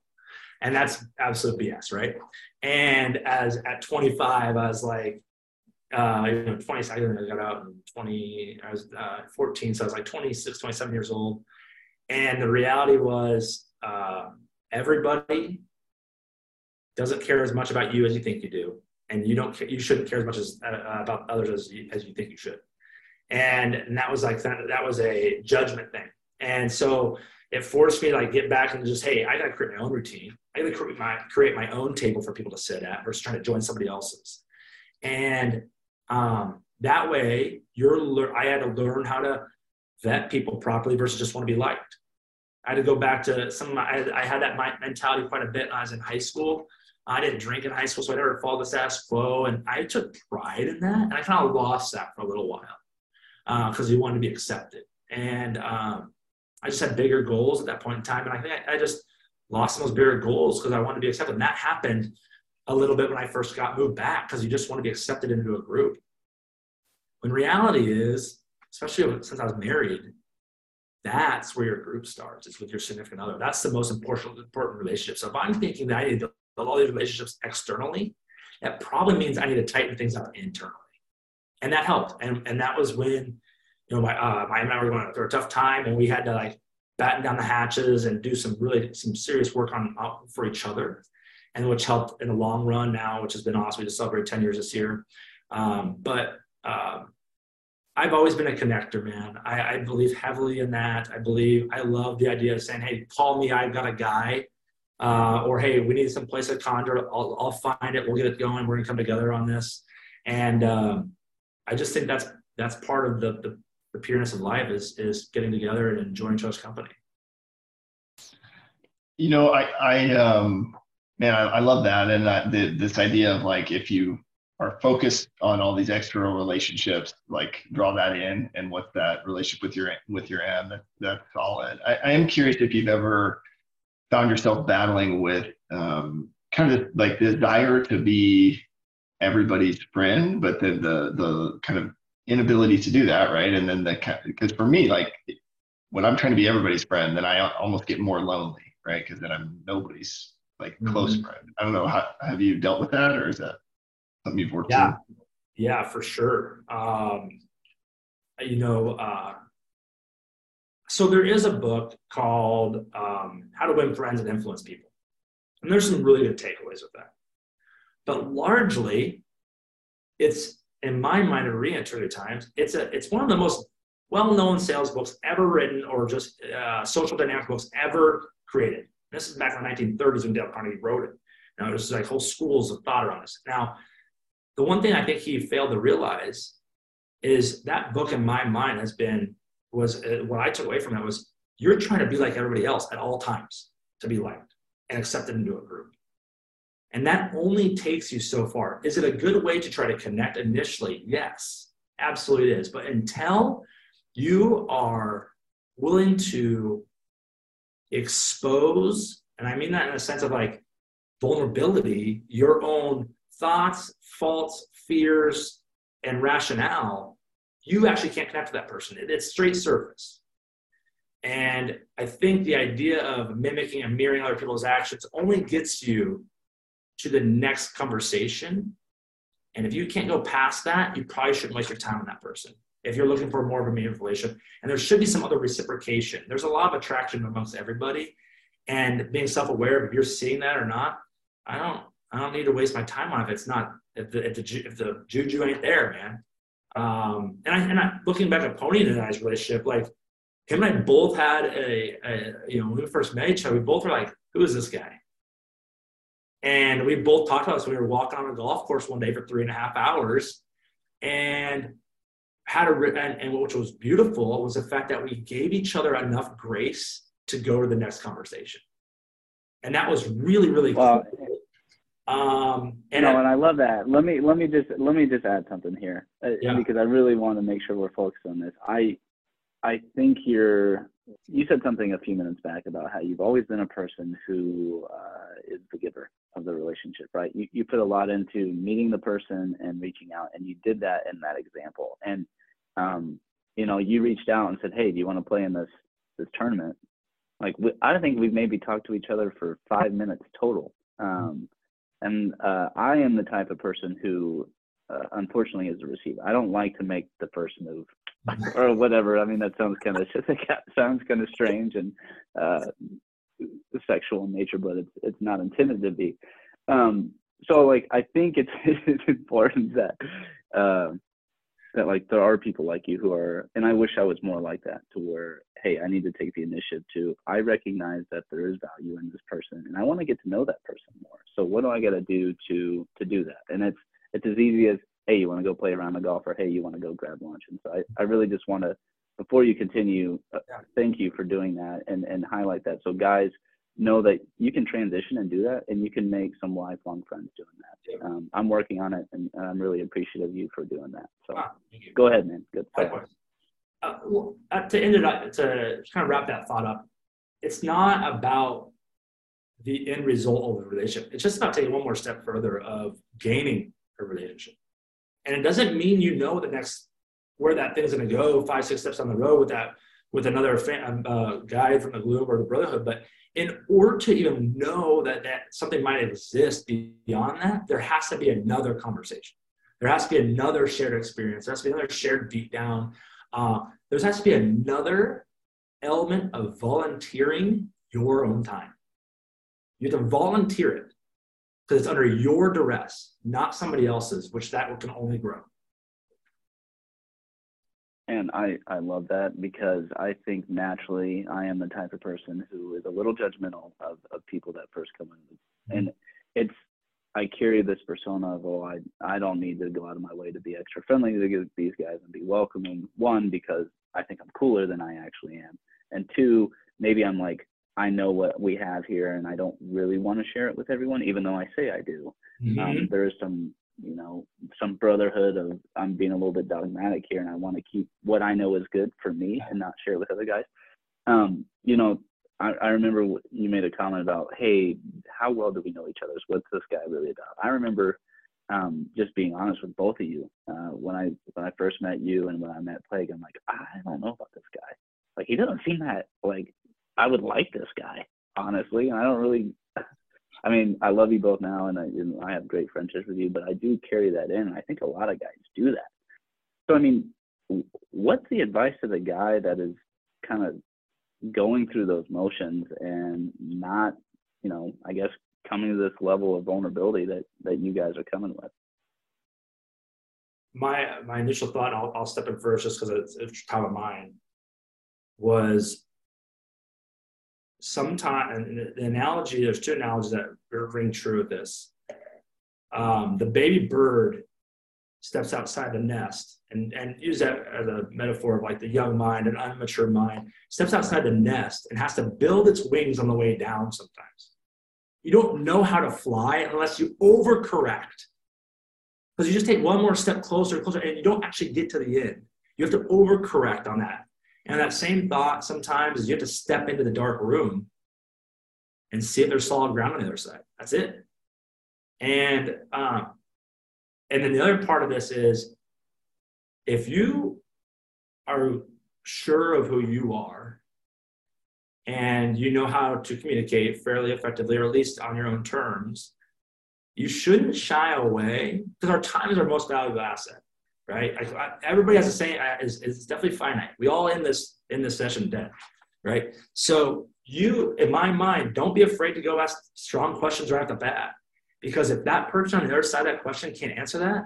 And that's absolute BS, right? And as at 25, I was like, uh, you know, 20, I got out in 20, I was uh, 14, so I was like 26, 27 years old. And the reality was, uh, everybody doesn't care as much about you as you think you do, and you don't, you shouldn't care as much as uh, about others as you, as you think you should. And, and that was like that, that was a judgment thing. And so it forced me to like get back and just hey i gotta create my own routine. I gotta create my create my own table for people to sit at versus trying to join somebody else's. And um, that way you're i had to learn how to vet people properly versus just want to be liked i had to go back to some of my i, I had that mentality quite a bit when i was in high school I didn't drink in high school, so I never followed the status quo. And I took pride in that. And I kind of lost that for a little while because uh, he wanted to be accepted. And um, I just had bigger goals at that point in time. And I think I, I just lost those bigger goals because I wanted to be accepted. And that happened a little bit when I first got moved back because you just want to be accepted into a group. When reality is, especially since I was married, that's where your group starts. It's with your significant other. That's the most important important relationship. So if I'm thinking that I need to build all these relationships externally, that probably means I need to tighten things up internally and that helped. And and that was when you know my uh, my and I were going through a tough time, and we had to like batten down the hatches and do some really some serious work on uh, for each other, and which helped in the long run now, which has been awesome. We just celebrated ten years this year, um, but. Uh, I've always been a connector, man. I, I, believe heavily in that. I believe I love the idea of saying, "Hey, call me. I've got a guy," uh, or "Hey, we need some place to conjure. I'll, I'll, find it. We'll get it going. We're gonna come together on this." And um, I just think that's that's part of the, the, the pureness of life is is getting together and enjoying each other's company. you know, I, I, um, man, I, I love that. And that, the, this idea of like, if you are focused on all these external relationships, like draw that in and what that relationship with your, with your M, that, that's solid. I, I am curious if you've ever found yourself battling with, um, kind of like the desire to be everybody's friend, but then the, the kind of inability to do that. Right. And then the, because for me, like when I'm trying to be everybody's friend, then I almost get more lonely right? Because then I'm nobody's like close mm-hmm. friend. I don't know. How, have you dealt with that, or is that something you've worked yeah. through? Yeah, for sure. Um, you know, uh, so there is a book called um, How to Win Friends and Influence People, and there's some really good takeaways with that. But largely, it's in my mind, in re-entry times, it's a it's one of the most well-known sales books ever written, or just uh, social dynamic books ever created. This is back in the 1930s when Dale Carnegie wrote it. Now, there's like whole schools of thought around this. Now, the one thing I think he failed to realize is that book in my mind has been was uh, what I took away from it was you're trying to be like everybody else at all times to be liked and accepted into a group. And that only takes you so far. Is it a good way to try to connect initially? Yes, absolutely it is. But until you are willing to expose, and I mean that in a sense of like vulnerability, your own thoughts, faults, fears, and rationale, you actually can't connect to that person. It's straight surface. And I think the idea of mimicking and mirroring other people's actions only gets you to the next conversation. And if you can't go past that, you probably shouldn't waste your time on that person if you're looking for more of a meaningful relationship. And there should be some other reciprocation. There's a lot of attraction amongst everybody. And being self-aware of if you're seeing that or not, I don't I don't need to waste my time on it if it's not if the if the, if the juju ain't there, man. Um, and I and I looking back at Pony and I's relationship, like him and I both had a, a you know when we first met each other, we both were like, who is this guy? And we both talked about this. We were walking on a golf course one day for three and a half hours, and had a and, and which was beautiful was the fact that we gave each other enough grace to go to the next conversation and that was really really cool um and, no, I, and I love that let me let me just let me just add something here uh, yeah. because i really want to make sure we're focused on this i i think you're you said something a few minutes back about how you've always been a person who uh, is the giver of the relationship, right? You, you put a lot into meeting the person and reaching out, and you did that in that example. And, um, you know, you reached out and said, hey, do you want to play in this, this tournament? Like, we, I think we've maybe talked to each other for five minutes total. Um, and uh, I am the type of person who, uh, unfortunately, is a receiver. I don't like to make the first move or whatever. I mean, that sounds kind of sounds kind of strange and uh, sexual in nature, but it's it's not intended to be. Um, so like I think it's, it's important that uh, that like there are people like you who are, and I wish I was more like that, to where hey, I need to take the initiative to. I recognize that there is value in this person, and I want to get to know that person more. So what do I got to do to to do that? And it's it's as easy as hey, you want to go play around the golf, or hey, you want to go grab lunch. And so I, I really just want to before you continue, uh, thank you for doing that and, and highlight that. So guys know that you can transition and do that and you can make some lifelong friends doing that. Um, I'm working on it and, and, I'm really appreciative of you for doing that. So go ahead, man. Good. Uh, uh, to end it up, to kind of wrap that thought up, it's not about the end result of the relationship. It's just about taking one more step further of gaining a relationship. And it doesn't mean you know the next where that thing's going to go five, six steps on the road with that with another fan, um, uh, guy from the Gloom or the Brotherhood. But in order to even know that that something might exist beyond that, there has to be another conversation. There has to be another shared experience. There has to be another shared deep down. Uh, there has to be another element of volunteering your own time. You have to volunteer it because it's under your duress, not somebody else's, which that can only grow. And I, I love that because I think naturally I am the type of person who is a little judgmental of, of people that first come in. Mm-hmm. And it's, I carry this persona of, oh, I, I don't need to go out of my way to be extra friendly to these guys and be welcoming. One, because I think I'm cooler than I actually am. And two, maybe I'm like I know what we have here, and I don't really want to share it with everyone, even though I say I do. Mm-hmm. Um, there is some, you know, some brotherhood of I'm being a little bit dogmatic here, and I want to keep what I know is good for me and not share it with other guys. Um, you know, I, I remember you made a comment about, hey, how well do we know each other? What's this guy really about? I remember um, just being honest with both of you. Uh, when I when I first met you and when I met Plague, I'm like, I don't know about this guy. Like he doesn't seem that like I would like this guy, honestly. And I don't really. I mean, I love you both now, and I, I have great friendships with you, but I do carry that in. I think a lot of guys do that. So I mean, what's the advice to the guy that is kind of going through those motions and not, you know, I guess coming to this level of vulnerability that that you guys are coming with? My my initial thought, I'll, I'll step in first just because it's, it's top of mind, was sometimes and the analogy. There's two analogies that ring true with this. Um, the baby bird steps outside the nest and, and use that as a metaphor of like the young mind and unmature mind steps outside the nest and has to build its wings on the way down sometimes. You don't know how to fly unless you overcorrect. Because you just take one more step closer closer and you don't actually get to the end. You have to overcorrect on that. And that same thought sometimes is you have to step into the dark room and see if there's solid ground on the other side. That's it. And um, and then the other part of this is if you are sure of who you are and you know how to communicate fairly effectively or at least on your own terms you shouldn't shy away because our time is our most valuable asset right? I, I, everybody has the same uh, is, is definitely finite. We all in this in this session dead right? So you in my mind don't be afraid to go ask strong questions right off the bat because if that person on the other side of that question can't answer that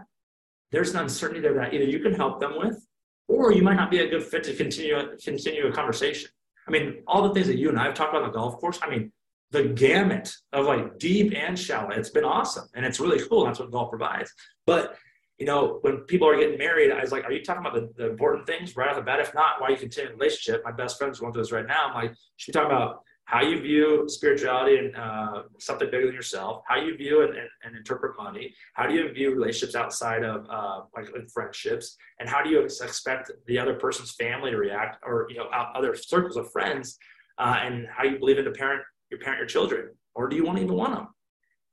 there's an uncertainty there that either you can help them with or you might not be a good fit to continue continue a conversation I mean, all the things that you and I have talked about on the golf course, I mean, the gamut of like deep and shallow, it's been awesome. And it's really cool. That's what golf provides. But, you know, when people are getting married, I was like, are you talking about the, the important things right off the bat? If not, why you continue a relationship? My best friend's going through this right now. I'm like, should we talk about how you view spirituality and uh, something bigger than yourself, how you view and, and, and, interpret money, how do you view relationships outside of uh, like friendships, and how do you expect the other person's family to react, or you know other circles of friends, uh, and how you believe in the parent your parent your children, or do you want to even want them?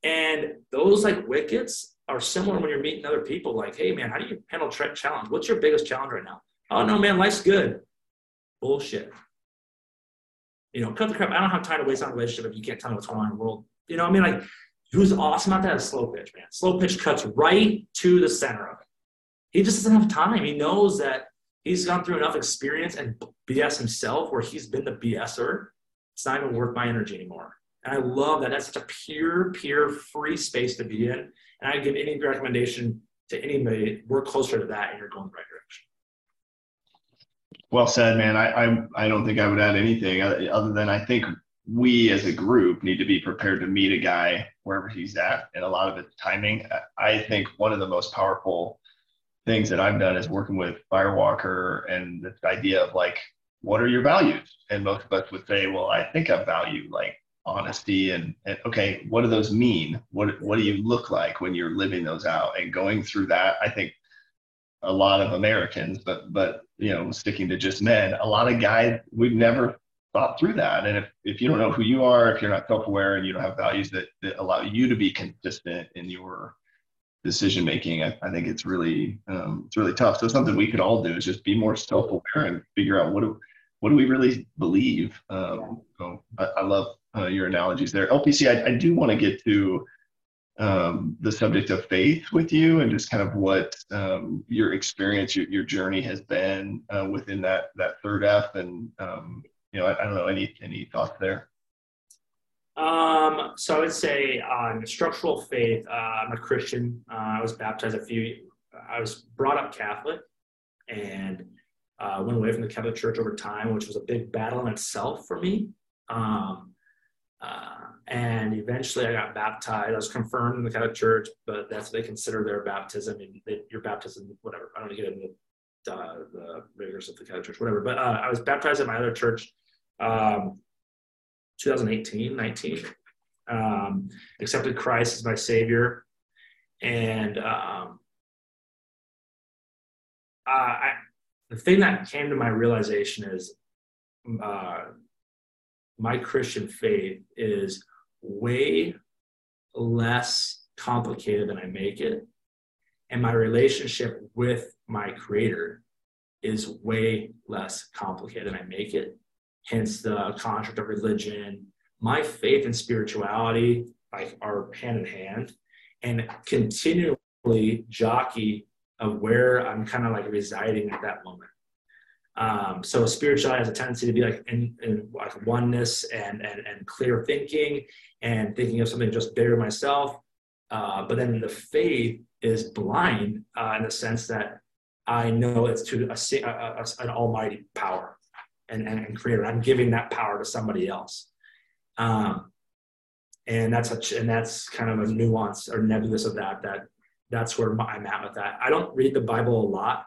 And those like wickets are similar when you're meeting other people. Like, hey man, how do you handle challenge? What's your biggest challenge right now? Oh no, man, life's good. Bullshit you know, cut the crap. I don't have time to waste on a relationship if you can't tell me what's going on in the world. You know, I mean, like, who's awesome at that is slow pitch, man. Slow pitch cuts right to the center of it. He just doesn't have time. He knows that he's gone through enough experience and BS himself where he's been the BSer. It's not even worth my energy anymore. And I love that. That's such a pure, pure, free space to be in. And I give any recommendation to anybody, work closer to that and you're going the right. Well said, man. I, I, I don't think I would add anything other than I think we as a group need to be prepared to meet a guy wherever he's at. And a lot of it's timing. I think one of the most powerful things that I've done is working with Firewalker and the idea of like, what are your values? And most of us would say, well, I think I value like honesty and, and okay, what do those mean? What, what do you look like when you're living those out and going through that? I think a lot of Americans, but but you know, sticking to just men, a lot of guys we've never thought through that. And if, if you don't know who you are, if you're not self-aware and you don't have values that, that allow you to be consistent in your decision making, I, I think it's really um, it's really tough. So something we could all do is just be more self-aware and figure out what do what do we really believe. Um, so I, I love uh, your analogies there. LPC, I, I do want to get to um, the subject of faith with you and just kind of what um, your experience, your, your journey has been uh, within that that third F, and um, you know, I, I, don't know any any thoughts there. Um, so I would say on structural faith, uh, I'm a Christian. Uh, I was baptized a few. I was brought up Catholic, and uh, went away from the Catholic Church over time, which was a big battle in itself for me. Um, uh, and eventually I got baptized. I was confirmed in the Catholic Church, but that's what they consider their baptism. And they, your baptism, whatever. I don't get into the, uh, the rigors of the Catholic Church, whatever. But uh, I was baptized at my other church um, 2018, 19. Um, accepted Christ as my Savior, and um, uh, I, the thing that came to my realization is uh, my Christian faith is way less complicated than I make it. And my relationship with my creator is way less complicated than I make it. Hence the construct of religion. My faith and spirituality like are hand in hand and continually jockey of where I'm kind of like residing at that moment. Um, so spirituality has a tendency to be like in, in like oneness and, and and clear thinking and thinking of something just bigger myself. Uh, but then the faith is blind uh, in the sense that I know it's to a, a, a, an almighty power and, and, and creator. I'm giving that power to somebody else. Um, and that's a, and that's kind of a nuance or nebulous of that, that that's where I'm at with that. I don't read the Bible a lot.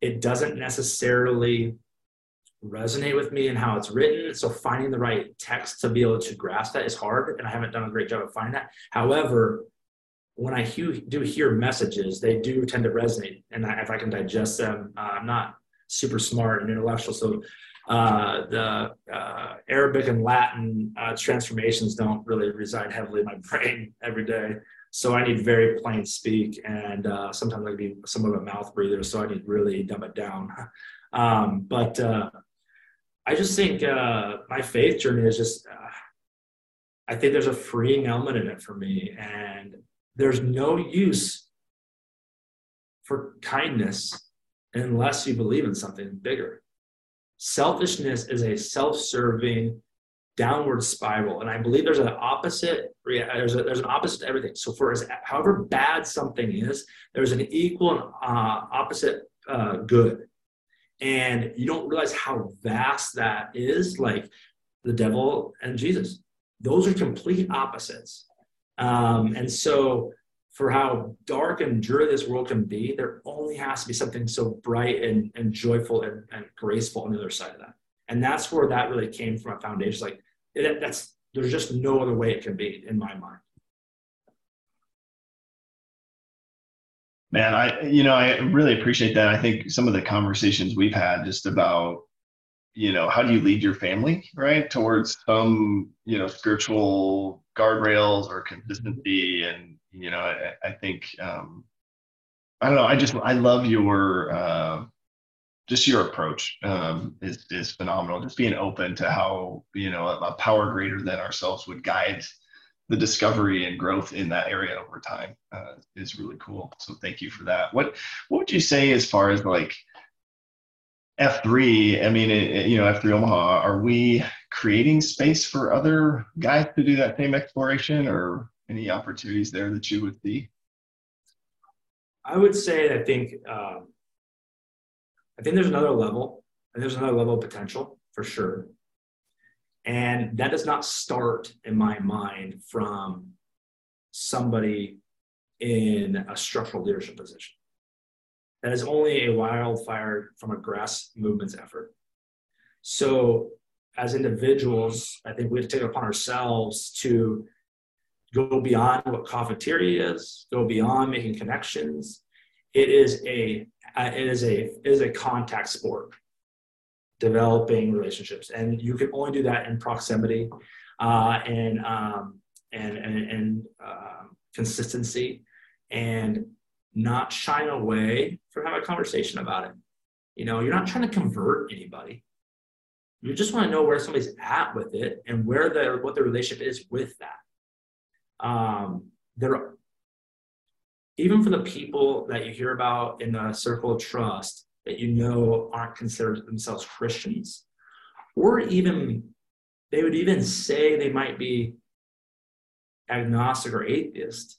It doesn't necessarily resonate with me and how it's written. So finding the right text to be able to grasp that is hard, and I haven't done a great job of finding that. However, when I do hear messages, they do tend to resonate, and if I can digest them, uh, I'm not super smart and intellectual, so uh, the uh, Arabic and Latin uh, transformations don't really reside heavily in my brain every day. So I need very plain speak, and uh, sometimes I can be somewhat of a mouth breather, so I need really dumb it down. Um, but uh, I just think uh, my faith journey is just, uh, I think there's a freeing element in it for me. And there's no use for kindness unless you believe in something bigger. Selfishness is a self serving downward spiral. And I believe there's an opposite, there's, a, there's an opposite to everything. So for as, however bad something is, there's an equal and uh, opposite uh, good. And you don't realize how vast that is like the devil and jesus. Those are complete opposites. Um, and so for how dark and dreary this world can be there only has to be something so bright and, and joyful and, and graceful on the other side of that. And that's where that really came from a foundation. Like it, that's there's just no other way it can be in my mind Man, I you know I really appreciate that. I think some of the conversations we've had just about you know how do you lead your family right towards some you know spiritual guardrails or consistency and you know I, I think um, I don't know I just I love your uh, just your approach um, is is phenomenal. Just being open to how you know a, a power greater than ourselves would guide the discovery and growth in that area over time uh, is really cool. So thank you for that. What what would you say as far as like F3? I mean, it, you know, F3 Omaha. Are we creating space for other guys to do that same exploration, or any opportunities there that you would see? I would say I think um, I think there's another level, and there's another level of potential for sure. And that does not start in my mind from somebody in a structural leadership position. That is only a wildfire from a grass movements effort. So, as individuals, I think we have to take it upon ourselves to go beyond what Coffeeteria is, go beyond making connections. It is a it is a it is a contact sport developing relationships. And you can only do that in proximity uh, and, um, and, and, and uh, consistency and not shying away from having a conversation about it. You know, you're not trying to convert anybody. You just want to know where somebody's at with it and where the what the relationship is with that. Um, there, even for the people that you hear about in the circle of trust, that you know aren't considered themselves Christians, or even they would even say they might be agnostic or atheist,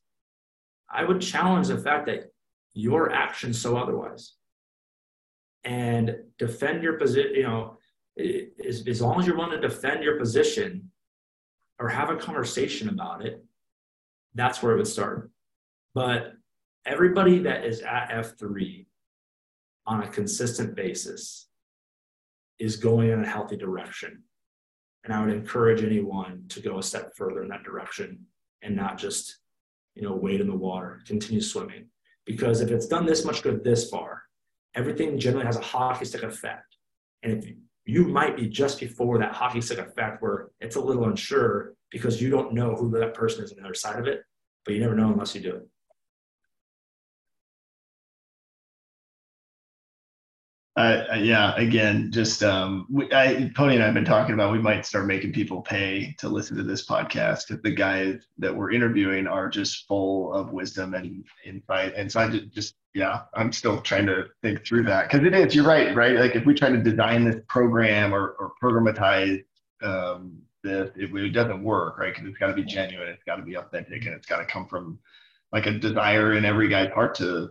I would challenge the fact that your actions so otherwise. And defend your position, you know, as, as long as you're willing to defend your position or have a conversation about it, that's where it would start. But everybody that is at F3 on a consistent basis is going in a healthy direction. And I would encourage anyone to go a step further in that direction and not just, you know, wade in the water, continue swimming. Because if it's done this much good this far, everything generally has a hockey stick effect. And if you might be just before that hockey stick effect where it's a little unsure because you don't know who that person is on the other side of it, but you never know unless you do it. Uh, yeah, again, just um, we, I, Pony and I have been talking about we might start making people pay to listen to this podcast the guys that we're interviewing are just full of wisdom and insight. And so I just, just yeah, I'm still trying to think through that because it is. You're right, right? Like if we try to design this program or, or programatize um, this, it, it doesn't work, right? Because it's got to be genuine, it's got to be authentic, and it's got to come from like a desire in every guy's heart to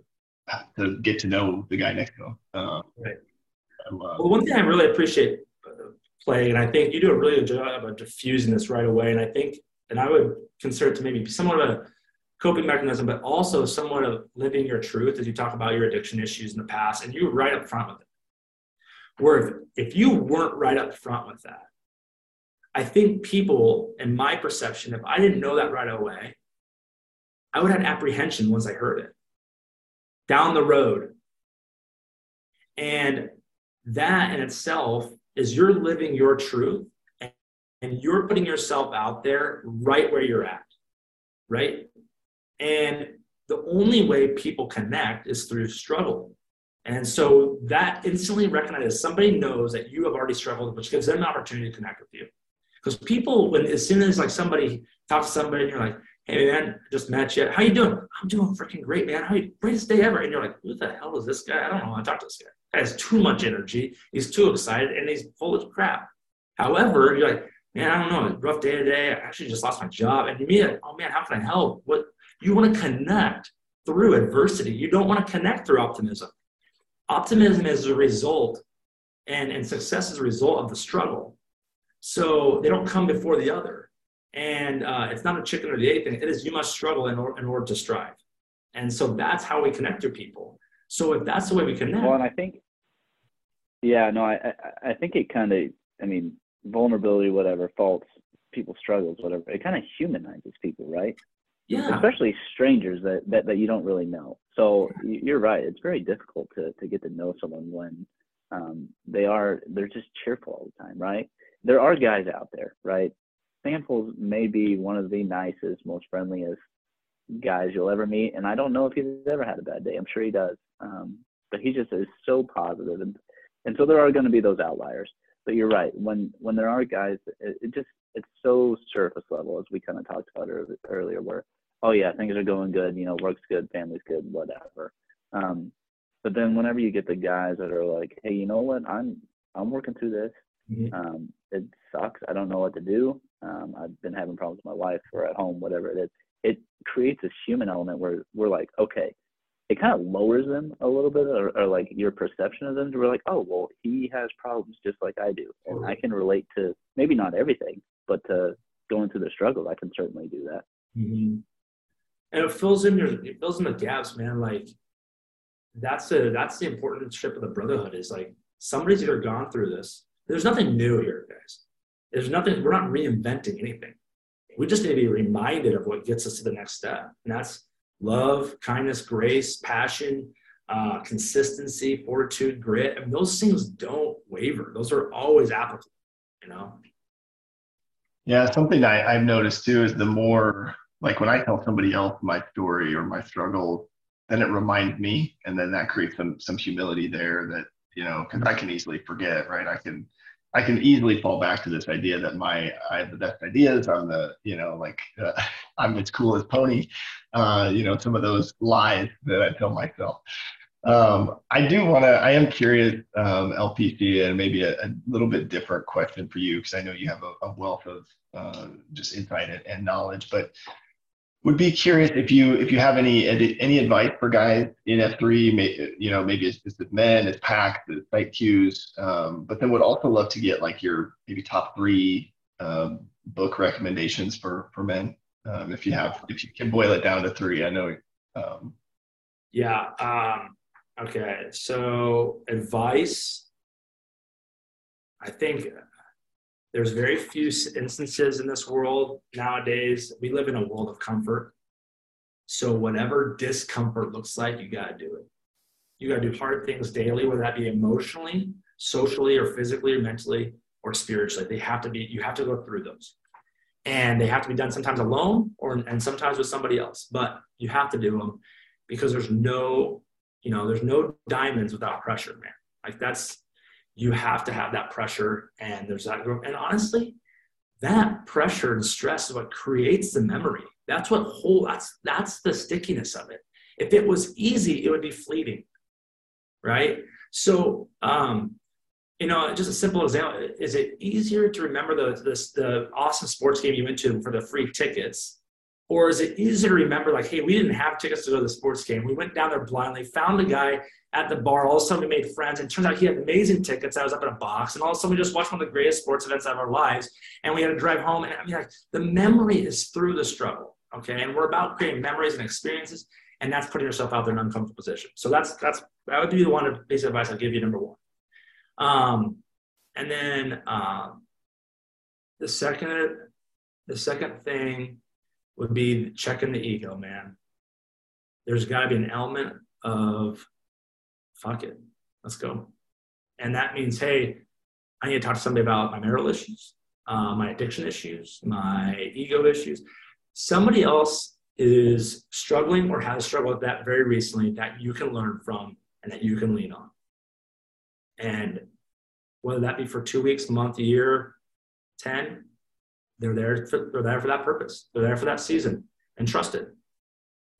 to get to know the guy next to him. Uh, right. Well, one thing I really appreciate uh, Plague, and I think you do a really good job of diffusing this right away. And I think, and I would consider it to maybe be somewhat of a coping mechanism, but also somewhat of living your truth as you talk about your addiction issues in the past, and you were right up front with it. Where if, if you weren't right up front with that, I think people, in my perception, if I didn't know that right away, I would have apprehension once I heard it down the road. And that in itself is you're living your truth and you're putting yourself out there right where you're at, right? And the only way people connect is through struggle. And so that instantly recognizes somebody knows that you have already struggled, which gives them an opportunity to connect with you. Because people, when as soon as like somebody talks to somebody and you're like, hey man, just met you. How you doing? I'm doing freaking great, man. How you greatest day ever? And you're like, who the hell is this guy? I don't know. I talk to this guy. Has too much energy. He's too excited and he's full of crap. However, you're like, man, I don't know. rough day today. I actually just lost my job. And you mean like, oh man, how can I help? What you want to connect through adversity. You don't want to connect through optimism. Optimism is a result, and, and success is a result of the struggle. So they don't come before the other. And uh, it's not a chicken or the egg thing. It is you must struggle in, or, in order to strive. And so that's how we connect to people. So if that's the way we connect. Well, and I think, yeah, no, I, I, I think it kind of, I mean, vulnerability, whatever, faults, people struggles, whatever, it kind of humanizes people, right? Yeah. Especially strangers that, that, that you don't really know. So you're right. It's very difficult to, to get to know someone when um, they are, they're just cheerful all the time, right? There are guys out there, right? Samples may be one of the nicest, most friendliest guys you'll ever meet, and I don't know if he's ever had a bad day. I'm sure he does, um, but he just is so positive, and and so there are going to be those outliers. But you're right. When when there are guys, it, it just it's so surface level, as we kind of talked about earlier, where oh yeah, things are going good, you know, work's good, family's good, whatever. Um, but then whenever you get the guys that are like, hey, you know what, I'm I'm working through this. Mm-hmm. Um, it sucks. I don't know what to do. Um, I've been having problems with my wife or at home, whatever it is. It creates this human element where we're like, okay, it kind of lowers them a little bit, or, or like your perception of them. To we're like, oh, well, he has problems just like I do, and I can relate to maybe not everything, but to going through the struggles, I can certainly do that. Mm-hmm. And it fills in your, it fills in the gaps, man. Like that's the that's the important strip of the brotherhood is like somebody's either gone through this. There's nothing new here, guys. There's nothing, we're not reinventing anything. We just need to be reminded of what gets us to the next step. And that's love, kindness, grace, passion, uh, consistency, fortitude, grit. I mean, those things don't waver. Those are always applicable, you know? Yeah, something I, I've noticed too is the more, like when I tell somebody else my story or my struggle, then it reminds me, and then that creates some some humility there that you know, because I can easily forget, right? I can I can easily fall back to this idea that my I have the best ideas. I'm the you know like uh, I'm as cool as Pony. Uh, you know some of those lies that I tell myself. Um, I do want to. I am curious, um, LPC, and maybe a, a, little bit different question for you because I know you have a, a wealth of uh, just insight and, and knowledge. But would be curious if you if you have any any advice for guys in F3, may, you know, maybe it's as men, as PAX, as site Qs, um, but then would also love to get like your maybe top three um, book recommendations for for men, um, if you have, if you can boil it down to three. I know. Um, yeah. Um, okay. So advice. I think there's very few instances in this world nowadays. We live in a world of comfort. So whatever discomfort looks like, you got to do it. You got to do hard things daily, whether that be emotionally, socially, or physically, or mentally, or spiritually. They have to be. You have to go through those, and they have to be done sometimes alone, or and sometimes with somebody else. But you have to do them because there's no, you know, there's no diamonds without pressure, man. Like that's you have to have that pressure, and there's that And honestly, that pressure and stress is what creates the memory. That's what whole. That's that's the stickiness of it. If it was easy, it would be fleeting, right? So, um, you know, just a simple example: is it easier to remember the this, the awesome sports game you went to for the free tickets, or is it easier to remember like, hey, we didn't have tickets to go to the sports game. We went down there blindly, found a guy at the bar. All of a sudden, we made friends, and turns out he had amazing tickets. I was up in a box, and all of a sudden, we just watched one of the greatest sports events of our lives. And we had to drive home. And I mean, like, the memory is through the struggle. Okay, and we're about creating memories and experiences, and that's putting yourself out there in an uncomfortable position. So that's that's that would be the one piece of advice I'll give you. Number one, um, and then um, the second the second thing would be checking the ego, man. There's got to be an element of fuck it, let's go. And that means, hey, I need to talk to somebody about my marital issues, uh, my addiction issues, my ego issues. Somebody else is struggling or has struggled with that very recently that you can learn from and that you can lean on. And whether that be for two weeks, month, year, 10, they're there for, they're there for that purpose. They're there for that season and trust it.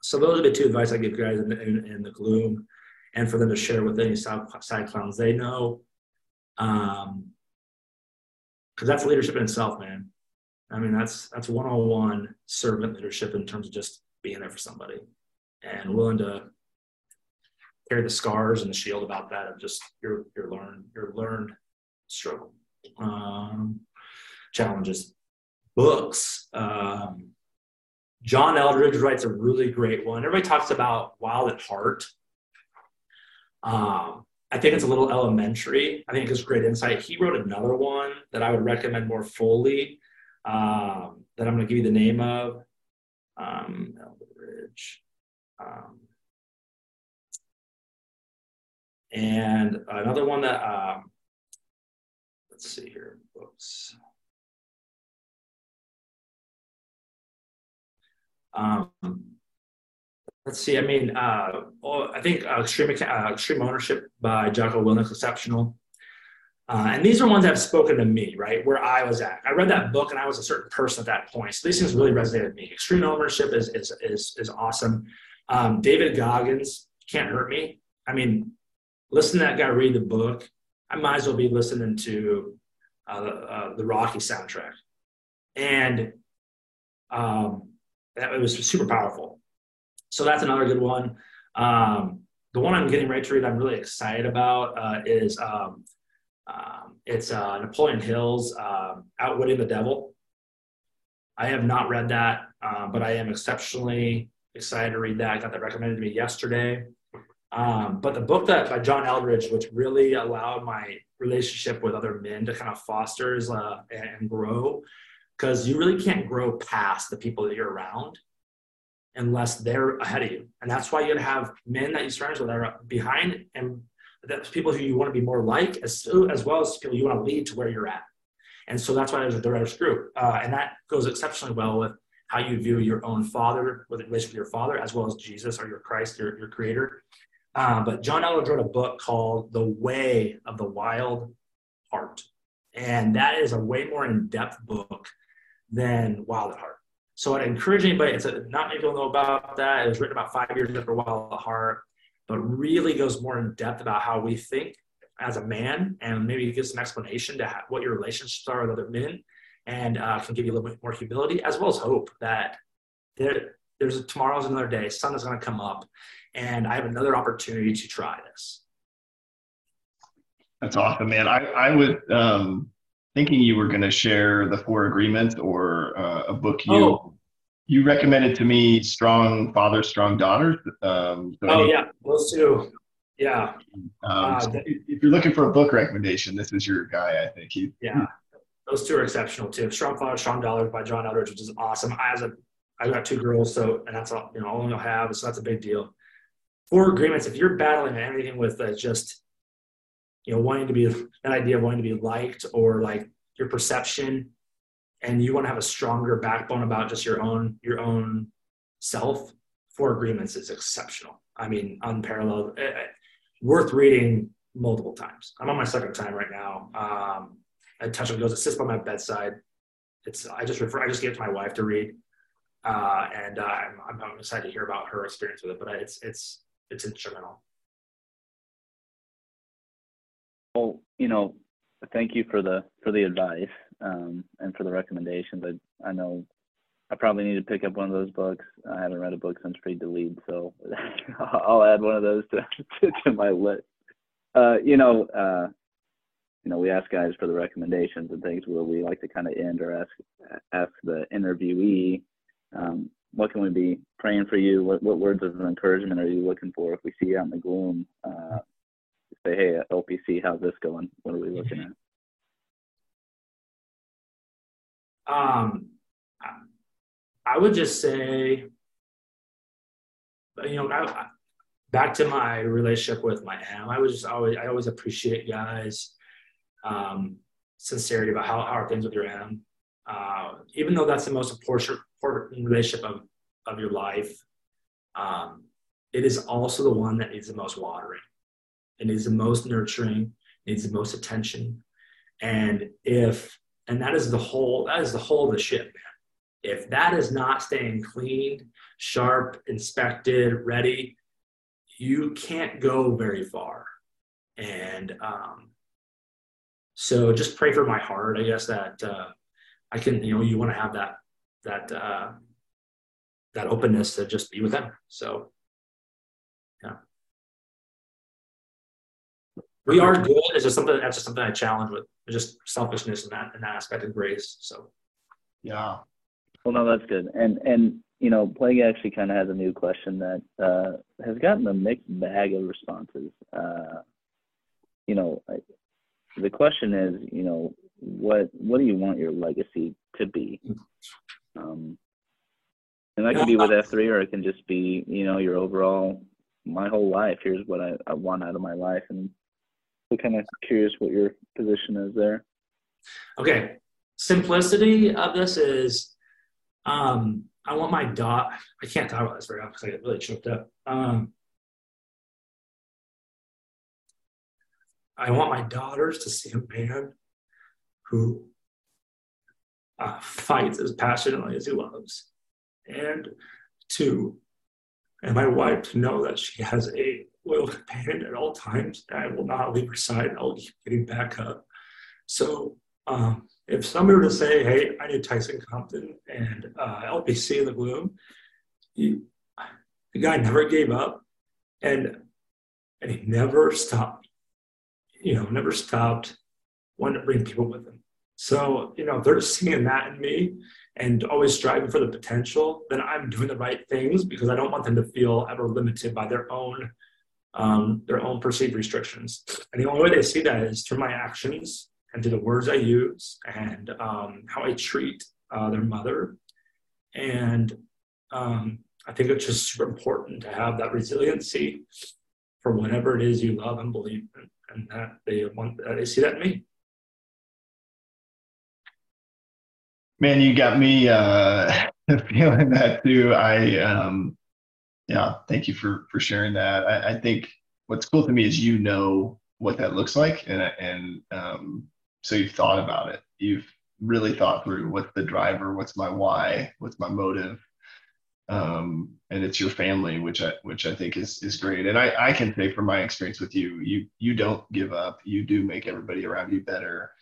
So those are the two advice I give guys in, in, in the gloom and for them to share with any side, clowns they know. Um, cause that's leadership in itself, man. I mean, that's, that's one-on-one servant leadership in terms of just being there for somebody and willing to carry the scars and the shield about that of just your, your learned, your learned struggle, um, challenges books. Um, John Eldredge writes a really great one. Everybody talks about Wild at Heart. Um, I think it's a little elementary. I think it's great insight. He wrote another one that I would recommend more fully um, that I'm going to give you the name of. Um, Eldredge. Um, and another one that, um, let's see here, books. Um, let's see. I mean, uh, oh, I think uh, extreme uh, extreme ownership by Jocko Willink exceptional. Uh, and these are ones that have spoken to me, right, where I was at. I read that book and I was a certain person at that point. So these things really resonated with me. Extreme ownership is is is, is awesome. Um, David Goggins can't hurt me. I mean, listen to that guy read the book. I might as well be listening to uh, uh, the Rocky soundtrack. And um, that it was super powerful. So that's another good one. Um, the one I'm getting ready to read, I'm really excited about, uh, is um, um, it's uh, Napoleon Hill's uh, Outwitting the Devil. I have not read that, uh, but I am exceptionally excited to read that. I got that recommended to me yesterday. Um, but the book that by John Eldredge, which really allowed my relationship with other men to kind of foster uh, and grow, because you really can't grow past the people that you're around unless they're ahead of you. And that's why you have men that you surround with that are behind and that's people who you want to be more like as, as well as people you want to lead to where you're at. And so that's why there's a director's group. Uh, and that goes exceptionally well with how you view your own father, with relation to your father, as well as Jesus or your Christ, your, your creator. Uh, but John Eldredge wrote a book called The Way of the Wild Heart. And that is a way more in-depth book than Wild at Heart. So I'd encourage anybody, it's a, not many people know about that. It was written about five years after Wild at Heart, but really goes more in depth about how we think as a man and maybe gives some explanation to what your relationships are with other men and uh, can give you a little bit more humility as well as hope that there, there's a, tomorrow's another day, sun is going to come up, and I have another opportunity to try this. That's awesome, man. I, I would um, thinking you were going to share the four agreements or uh, a book you oh. you recommended to me strong father strong daughters um, so oh yeah those two yeah um, uh, so if you're looking for a book recommendation this is your guy i think he yeah those two are exceptional too. Strong Fathers, Strong Daughters by John Eldredge, which is awesome. I as a I got two girls, so and that's all you know, all I'll have, so that's a big deal. Four agreements. If you're battling anything with uh, just you know wanting to be that idea of wanting to be liked or like your perception, and you want to have a stronger backbone about just your own your own self, Four Agreements is exceptional. I mean, unparalleled, uh, worth reading multiple times. I'm on my second time right now. Um, I touch on goes. It sits by my bedside. It's I just refer. I just gave it to my wife to read, uh, and uh, I'm, I'm excited to hear about her experience with it. But it's it's it's instrumental. Well, you know, thank you for the for the advice um, and for the recommendations. I I know I probably need to pick up one of those books. I haven't read a book since Free to Lead, so I'll add one of those to to, to my list. Uh, you know, uh, you know, we ask guys for the recommendations and things where we like to kind of end or ask ask the interviewee, um, what can we be praying for you? What what words of encouragement are you looking for if we see you out in the gloom? Uh, say, hey, LPC, how's this going? What are we looking at? Um, I would just say, you know, I, back to my relationship with my M, I was just always, I always appreciate guys um, sincerity about how, how are things with your M. Uh, even though that's the most important, important relationship of, of your life, um, it is also the one that needs the most watering. It needs the most nurturing, needs the most attention. And if, and that is the whole, that is the whole of the ship, man. If that is not staying clean, sharp, inspected, ready, you can't go very far. And um, so just pray for my heart. I guess that uh, I can, you know, you want to have that that uh, that openness to just be with them. So, yeah, we are good. It's just something that's just something I challenge with. just selfishness in that in that aspect of grace. So, yeah. Well, no, that's good. And and you know, Plague actually kind of has a new question that uh, has gotten a mixed bag of responses. Uh, you know, the question is, you know, what what do you want your legacy to be? Um, and that can be with F three, or it can just be, you know, your overall, my whole life. Here's what I, I want out of my life, and we're kind of curious what your position is there. Okay, simplicity of this is, um, I want my dot. I can't talk about this very often because I get really choked up. Um, I want my daughters to see a man who uh, fights as passionately as he loves, and to and my wife to know that she has a loyal companion at all times. I will not leave her side. I'll keep getting back up. So um, if somebody were to say, "Hey, I need Tyson Compton and uh, LPC in the gloom," he, the guy never gave up, and and he never stopped you know, never stopped, wanting to bring people with him. So, you know, they're seeing that in me and always striving for the potential, then I'm doing the right things because I don't want them to feel ever limited by their own um, their own perceived restrictions. And the only way they see that is through my actions and through the words I use and um, how I treat uh, their mother. And um, I think it's just super important to have that resiliency for whatever it is you love and believe in and that they want uh, they see that in me. Man, you got me uh, feeling that too. I um, yeah, thank you for for sharing that. I, I think what's cool to me is you know what that looks like, and and um, so you've thought about it. You've really thought through what's the driver, what's my why, what's my motive, um, and it's your family, which I which I think is is great. And I I can say from my experience with you, you you don't give up. You do make everybody around you better.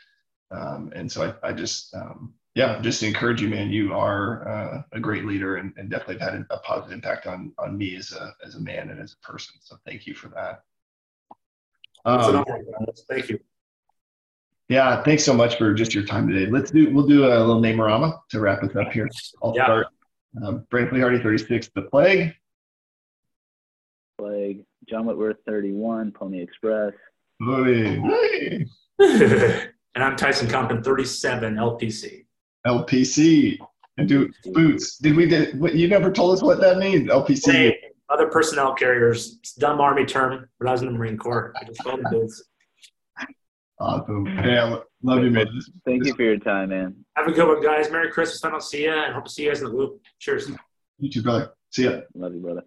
Um, and so I I just um, yeah just to encourage you, man. You are uh, a great leader and, and definitely have had a positive impact on on me as a as a man and as a person. So thank you for that. Um, thank you. Yeah, thanks so much for just your time today. Let's do we'll do a little name-orama to wrap us up here. I'll yeah. start um, Brantley Hardy, 36, The Plague. Plague. John Whitworth, 31, Pony Express. Pony. And I'm Tyson Compton, 37 LPC. LPC. And do boots. Did we did what you never told us what that means? LPC. Hey, leather personnel carriers. It's a dumb army term, but I was in the Marine Corps. I just called them boots. Awesome. Hey, I love you, man. This- Thank this- you for your time, man. Have a good one, guys. Merry Christmas. I don't see you, and hope to see you guys in the loop. Cheers. You too, brother. See ya. Love you, brother.